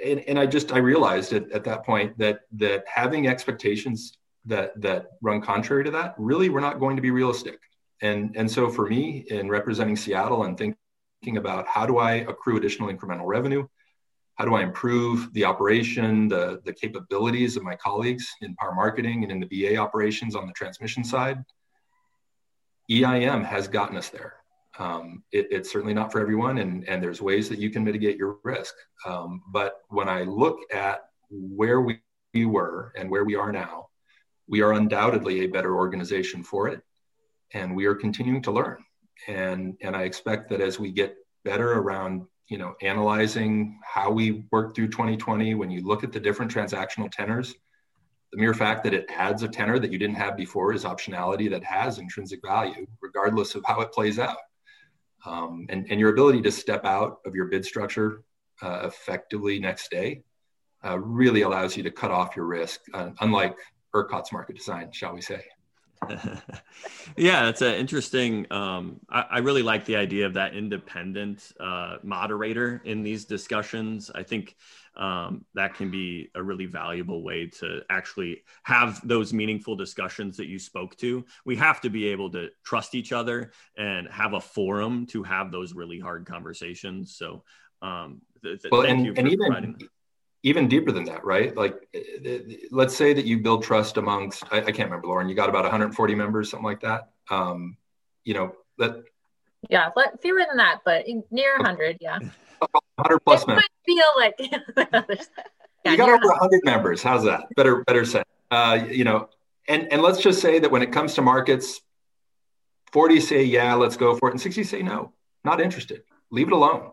and, and, I just I realized at, at that point that that having expectations that that run contrary to that really we're not going to be realistic. And and so for me in representing Seattle and thinking about how do I accrue additional incremental revenue, how do I improve the operation, the, the capabilities of my colleagues in power marketing and in the BA operations on the transmission side? EIM has gotten us there. Um, it, it's certainly not for everyone, and, and there's ways that you can mitigate your risk. Um, but when I look at where we, we were and where we are now, we are undoubtedly a better organization for it, and we are continuing to learn. And, and I expect that as we get better around you know, analyzing how we worked through 2020, when you look at the different transactional tenors, the mere fact that it adds a tenor that you didn't have before is optionality that has intrinsic value, regardless of how it plays out. Um, and, and your ability to step out of your bid structure uh, effectively next day uh, really allows you to cut off your risk, uh, unlike ERCOT's market design, shall we say. yeah, it's an interesting. Um, I, I, really like the idea of that independent uh, moderator in these discussions. I think um, that can be a really valuable way to actually have those meaningful discussions that you spoke to. We have to be able to trust each other and have a forum to have those really hard conversations. So, um, th- th- well, and, and even even deeper than that, right? Like, let's say that you build trust amongst, I, I can't remember, Lauren, you got about 140 members, something like that. Um, you know, that. Yeah, fewer than that, but near 100, yeah. 100 plus it members. feel like. yeah, you got over 100 members. How's that? Better, better say. Uh, you know, and, and let's just say that when it comes to markets, 40 say, yeah, let's go for it. And 60 say, no, not interested. Leave it alone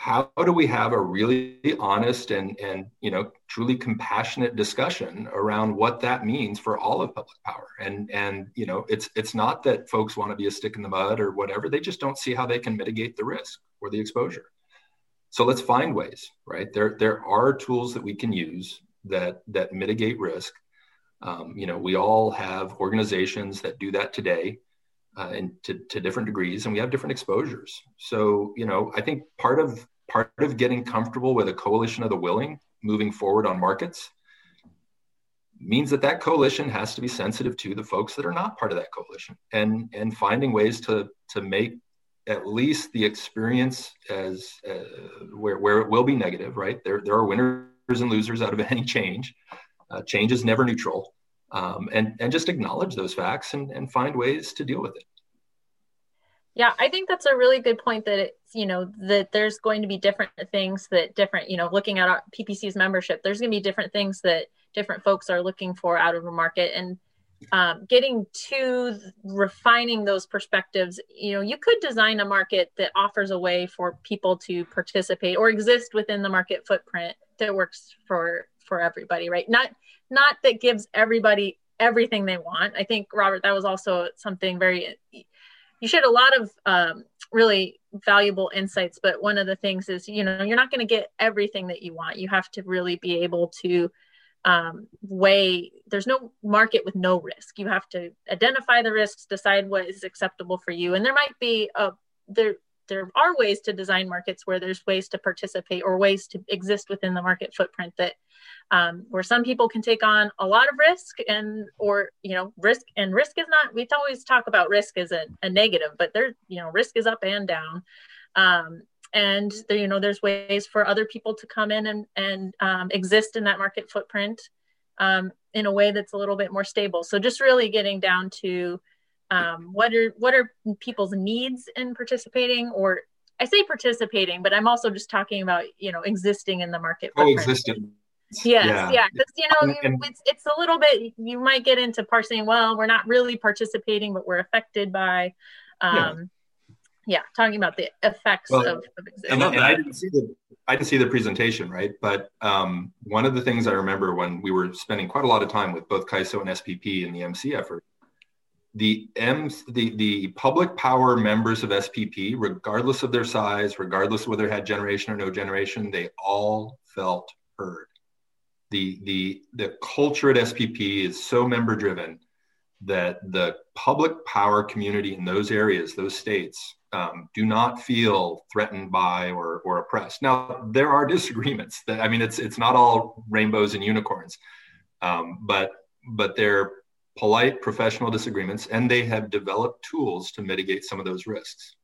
how do we have a really honest and and you know truly compassionate discussion around what that means for all of public power? And and you know it's it's not that folks want to be a stick in the mud or whatever they just don't see how they can mitigate the risk or the exposure. So let's find ways right? There there are tools that we can use that that mitigate risk. Um, you know we all have organizations that do that today uh, and to, to different degrees and we have different exposures. So you know i think part of part of getting comfortable with a coalition of the willing moving forward on markets means that that coalition has to be sensitive to the folks that are not part of that coalition and and finding ways to to make at least the experience as uh, where, where it will be negative right? There there are winners and losers out of any change. Uh, change is never neutral. Um, and and just acknowledge those facts and, and find ways to deal with it yeah i think that's a really good point that it's you know that there's going to be different things that different you know looking at our ppc's membership there's going to be different things that different folks are looking for out of a market. And um, getting to refining those perspectives you know you could design a market that offers a way for people to participate or exist within the market footprint that works for for everybody right? Not not that gives everybody everything they want. I think robert that was also something very you shared a lot of um, really valuable insights but one of the things is you know you're not going to get everything that you want. You have to really be able to um, weigh there's no market with no risk. You have to identify the risks decide what is acceptable for you. And there might be a there there are ways to design markets where there's ways to participate or ways to exist within the market footprint that um, where some people can take on a lot of risk and or you know risk and risk is not we always talk about risk as a, a negative but there you know risk is up and down. Um, and there, you know there's ways for other people to come in and and um, exist in that market footprint um, in a way that's a little bit more stable. So just really getting down to um, what are what are people's needs in participating or i say participating but i'm also just talking about you know existing in the market coexisting Yes, yeah, because yeah. you know and, and, it's it's a little bit. You might get into parsing. Well, we're not really participating, but we're affected by. Um, yeah. yeah talking about the effects well, of, of and, and I didn't see the I didn't see the presentation, right? But um, one of the things I remember when we were spending quite a lot of time with both CAISO and SPP in the MC effort the M the, the public power members of SPP, regardless of their size, regardless whether they had generation or no generation, they all felt heard. The the the culture at SPP is so member driven that the public power community in those areas, those states, um, do not feel threatened by or, or oppressed. Now there are disagreements. That I mean, it's it's not all rainbows and unicorns, um, but but they're polite professional disagreements, and they have developed tools to mitigate some of those risks.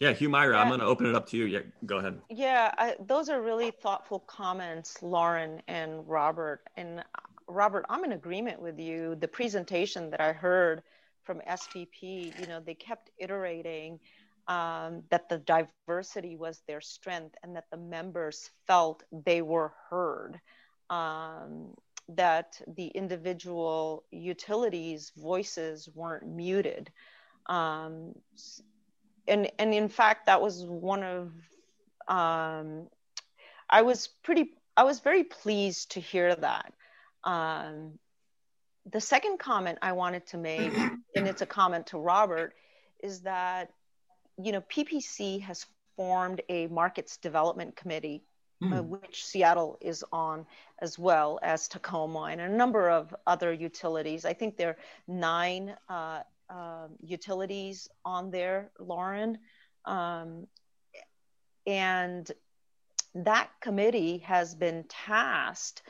Yeah, Humaira, yeah. I'm going to open it up to you. Yeah, go ahead. Yeah, I, those are really thoughtful comments, Lauren and Robert. And Robert, I'm in agreement with you. The presentation that I heard from SPP, you know, they kept iterating um, that the diversity was their strength and that the members felt they were heard. Um, that the individual utilities' voices weren't muted. Um, and, and in fact, that was one of, um, I was pretty, I was very pleased to hear that. Um, the second comment I wanted to make, and it's a comment to Robert, is that, you know, PPC has formed a markets development committee mm. uh, which Seattle is on, as well as Tacoma and a number of other utilities. I think there are nine uh, uh, utilities on there, Lauren. Um, and that committee has been tasked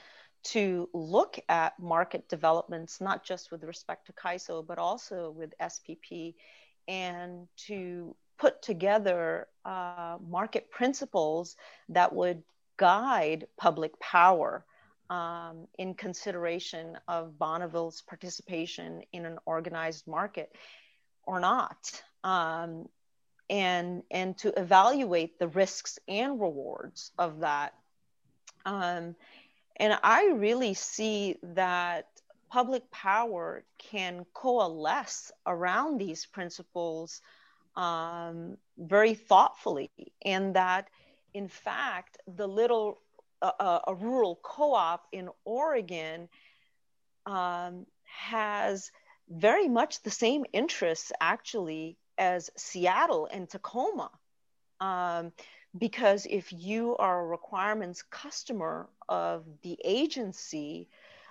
to look at market developments, not just with respect to CAISO, but also with SPP, and to put together uh, market principles that would guide public power um, in consideration of Bonneville's participation in an organized market or not. Um, and, and to evaluate the risks and rewards of that. Um, and I really see that public power can coalesce around these principles um, very thoughtfully, and that in fact, the little uh, uh, a rural co-op in Oregon um, has very much the same interests actually as Seattle and Tacoma. Um, because if you are a requirements customer of the agency,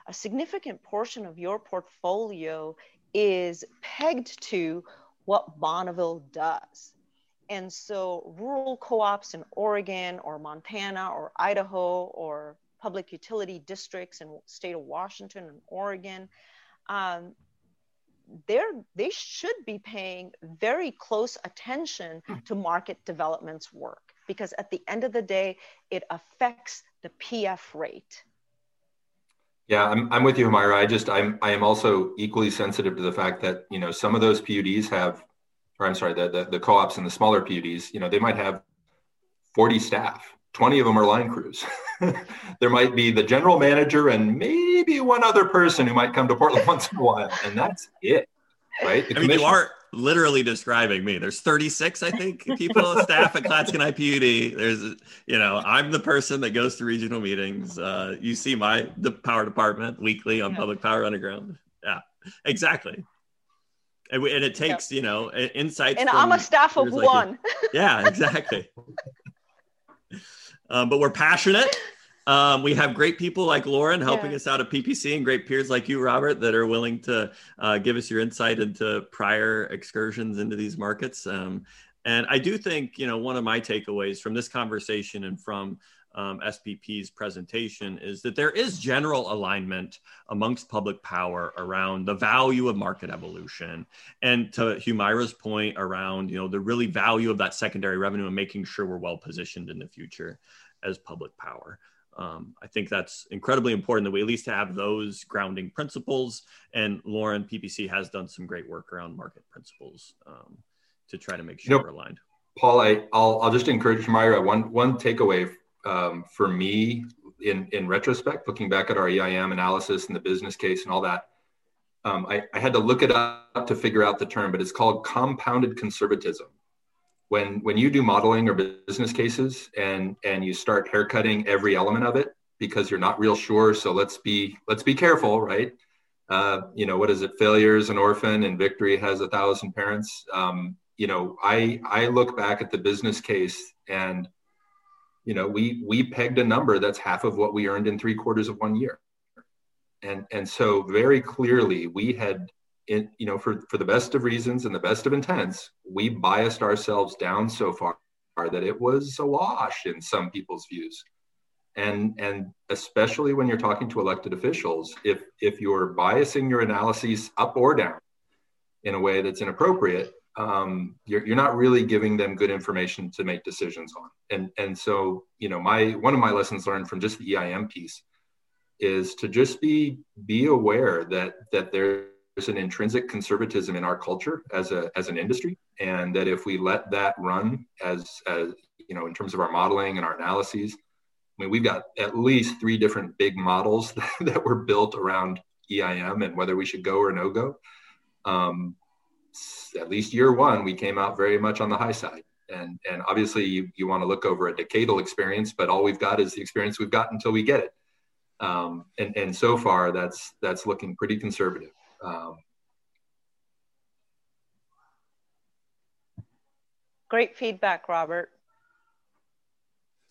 a significant portion of your portfolio is pegged to what Bonneville does. And so rural co-ops in Oregon or Montana or Idaho or public utility districts in state of Washington and Oregon, um, they're, they should be paying very close attention to market development's work because at the end of the day, it affects the PF rate. Yeah, I'm, I'm with you, Myra. I just I'm I am also equally sensitive to the fact that you know some of those PUDs have or I'm sorry, the, the, the co-ops and the smaller PUDs, you know, they might have 40 staff. 20 of them are line crews. there might be the general manager and maybe one other person who might come to Portland once in a while, and that's it, right? The I mean, you are literally describing me. There's 36, I think, people staff at Clatskanie IPUD. There's, you know, I'm the person that goes to regional meetings. Uh, you see my the power department weekly on yeah. Public Power Underground. Yeah, exactly and, and it takes you know insights and i'm a staff of like one. A, yeah exactly. Um, but we're passionate. Um, we have great people like lauren helping yeah. us out at ppc and great peers like you robert that are willing to uh, give us your insight into prior excursions into these markets. Um, and i do think you know one of my takeaways from this conversation and from um, SPP's presentation is that there is general alignment amongst public power around the value of market evolution. And to Humaira's point around, you know, the really value of that secondary revenue and making sure we're well positioned in the future as public power. Um, I think that's incredibly important that we at least have those grounding principles. And Lauren, PPC has done some great work around market principles um, to try to make sure you know, we're aligned. Paul, I, will I'll just encourage Myra. One one takeaway um, for me, in in retrospect, looking back at our EIM analysis and the business case and all that, um, I, I had to look it up to figure out the term, but it's called compounded conservatism. When when you do modeling or business cases and and you start haircutting every element of it because you're not real sure, so let's be let's be careful, right? Uh, you know what is it? Failure is an orphan, and victory has a thousand parents. Um, you know, I I look back at the business case and you know we we pegged a number that's half of what we earned in three quarters of one year. And and so very clearly we had in, you know for for the best of reasons and the best of intents we biased ourselves down so far that it was a wash in some people's views. And and especially when you're talking to elected officials if if you're biasing your analyses up or down in a way that's inappropriate um, you're, you're not really giving them good information to make decisions on. And, and so, you know, my, one of my lessons learned from just the EIM piece is to just be, be aware that, that there's an intrinsic conservatism in our culture as a, as an industry. And that if we let that run as, as, you know, in terms of our modeling and our analyses, I mean, we've got at least three different big models that that were built around EIM and whether we should go or no go. Um, at least year one, we came out very much on the high side. And, and obviously you, you want to look over a decadal experience, but all we've got is the experience we've got until we get it. Um, and, and so far that's, that's looking pretty conservative. Um, Great feedback, Robert.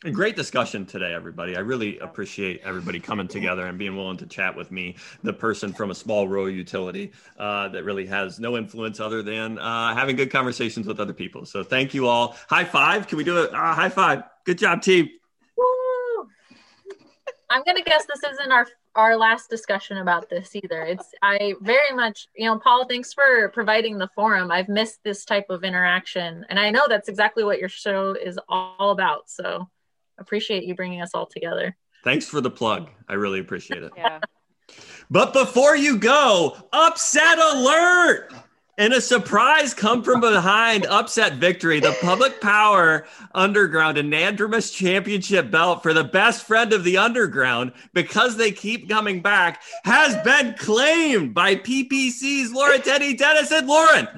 A great discussion today, everybody. I really appreciate everybody coming together and being willing to chat with me, the person from a small rural utility uh, that really has no influence other than uh, having good conversations with other people. So thank you all. High five. Can we do it? Uh, high five. Good job, team. Woo! I'm gonna guess this isn't our our last discussion about this either. It's I very much, you know, Paul, thanks for providing the forum. I've missed this type of interaction, and I know that's exactly what your show is all about. So appreciate you bringing us all together. Thanks for the plug. I really appreciate it. Yeah. But before you go, upset alert! And a surprise come from behind upset victory. The Public Power Underground Anadromous Championship belt for the best friend of the Underground, because they keep coming back, has been claimed by PPC's Lauren Tenney Denison. And Lauren,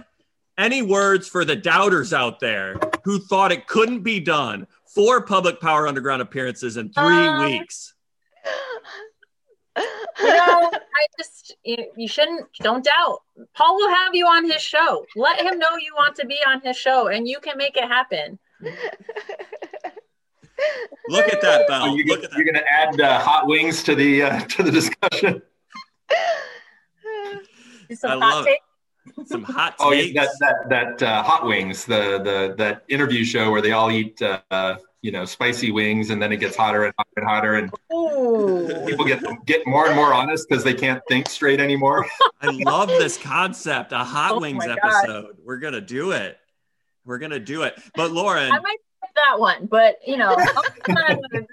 any words for the doubters out there who thought it couldn't be done? Four public power underground appearances in three uh, weeks. You know, I just you, you, shouldn't don't doubt. Paul will have you on his show. Let him know you want to be on his show, and you can make it happen. Look at that, Bell. You Look at that. You're going to add uh, hot wings to the uh, to the discussion. Some I hot take some hot oh yeah that that, that uh, hot wings the the that interview show where they all eat uh, you know spicy wings and then it gets hotter and hotter and hotter and Ooh. people get get more and more honest because they can't think straight anymore. I love this concept a hot oh wings episode. We're gonna do it. We're gonna do it. But lauren i might that one but you know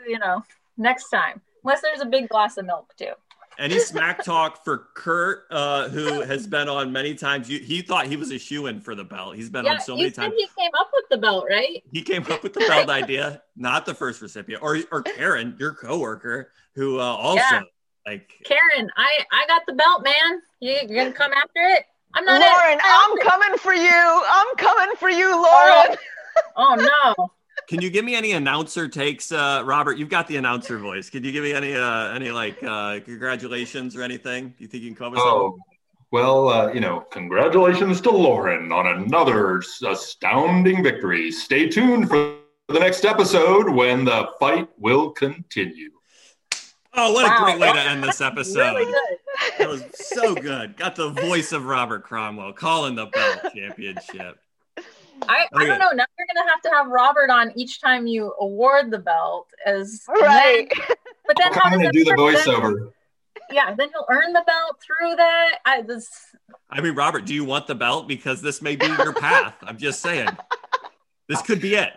you know next time. Unless there's a big glass of milk too any smack talk for Kurt, uh, who has been on many times? You, he thought he was a shoe in for the belt. He's been yeah, on so many times. He came up with the belt, right? He came up with the belt idea, not the first recipient, or or Karen, your coworker, who uh, also yeah. like Karen. I I got the belt, man. You you gonna come after it? I'm not. Lauren, I'm coming for you. I'm coming for you, Lauren. Oh, oh no. Can you give me any announcer takes, uh, Robert? You've got the announcer voice. Can you give me any uh, any like uh, congratulations or anything? Do you think you can come up with oh, something? Well, uh, you know, congratulations to Lauren on another astounding victory. Stay tuned for the next episode when the fight will continue. Oh, what wow. a great way to end this episode. Really that was so good. Got the voice of Robert Cromwell calling the belt championship. I, I don't know. Now you're gonna have to have Robert on each time you award the belt as right. Then, but then how does do the voiceover? Then, yeah, then he'll earn the belt through that. I this. I mean, Robert, do you want the belt? Because this may be your path. I'm just saying, this could be it.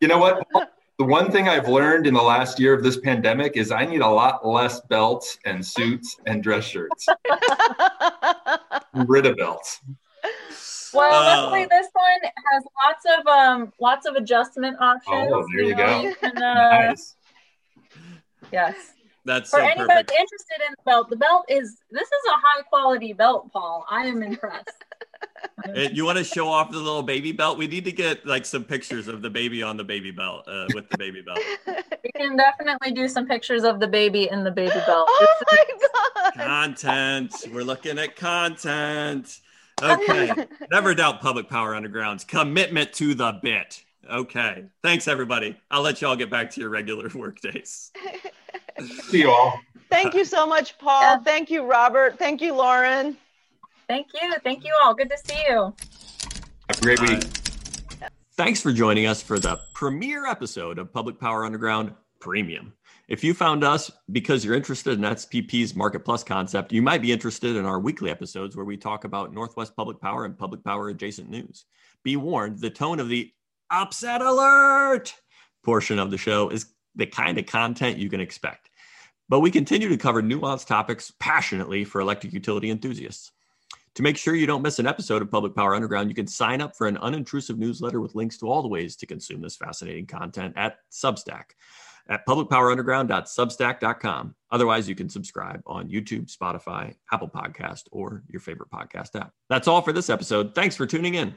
You know what? The one thing I've learned in the last year of this pandemic is I need a lot less belts and suits and dress shirts. rid of belts. Well, Uh, luckily this one has lots of um lots of adjustment options. Oh, there you go. you can, uh, Nice. Yes. That's For so anybody perfect. interested in the belt, the belt is this is a high quality belt, Paul. I am impressed. You want to show off the little baby belt? We need to get like some pictures of the baby on the baby belt uh, with the baby belt. we can definitely do some pictures of the baby in the baby belt. Oh my god. Content. We're looking at content. Okay. Never doubt Public Power Underground's commitment to the bit. Okay. Thanks, everybody. I'll let y'all get back to your regular work days. See you all. Thank you so much, Paul. Yeah. Thank you, Robert. Thank you, Lauren. Thank you. Thank you all. Good to see you. Have a great week. Uh, thanks for joining us for the premiere episode of Public Power Underground Premium. If you found us because you're interested in SPP's Market Plus concept, you might be interested in our weekly episodes where we talk about Northwest Public Power and public power adjacent news. Be warned, the tone of the upset alert portion of the show is the kind of content you can expect. But we continue to cover nuanced topics passionately for electric utility enthusiasts. To make sure you don't miss an episode of Public Power Underground, you can sign up for an unintrusive newsletter with links to all the ways to consume this fascinating content at Substack at publicpowerunderground.substack.com. Otherwise, you can subscribe on YouTube, Spotify, Apple Podcast, or your favorite podcast app. That's all for this episode. Thanks for tuning in.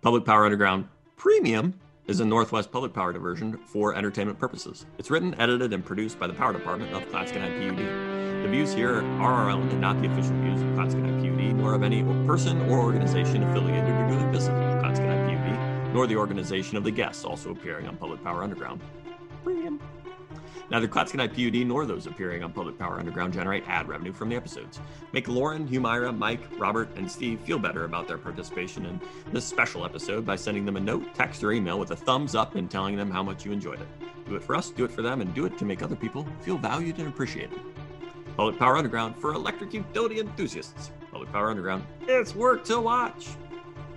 Public Power Underground Premium is a Northwest Public Power diversion for entertainment purposes. It's written, edited, and produced by the Power Department of Clatskanie PUD. The views here are our own and not the official views of Clatskanie PUD, nor of any person or organization affiliated or doing business nor the organization of the guests also appearing on Public Power Underground. Premium. Neither Clatskanie PUD nor those appearing on Public Power Underground generate ad revenue from the episodes. Make Lauren, Humaira, Mike, Robert, and Steve feel better about their participation in this special episode by sending them a note, text, or email with a thumbs up and telling them how much you enjoyed it. Do it for us, do it for them, and do it to make other people feel valued and appreciated. Public Power Underground for electric utility enthusiasts. Public Power Underground, it's work to watch.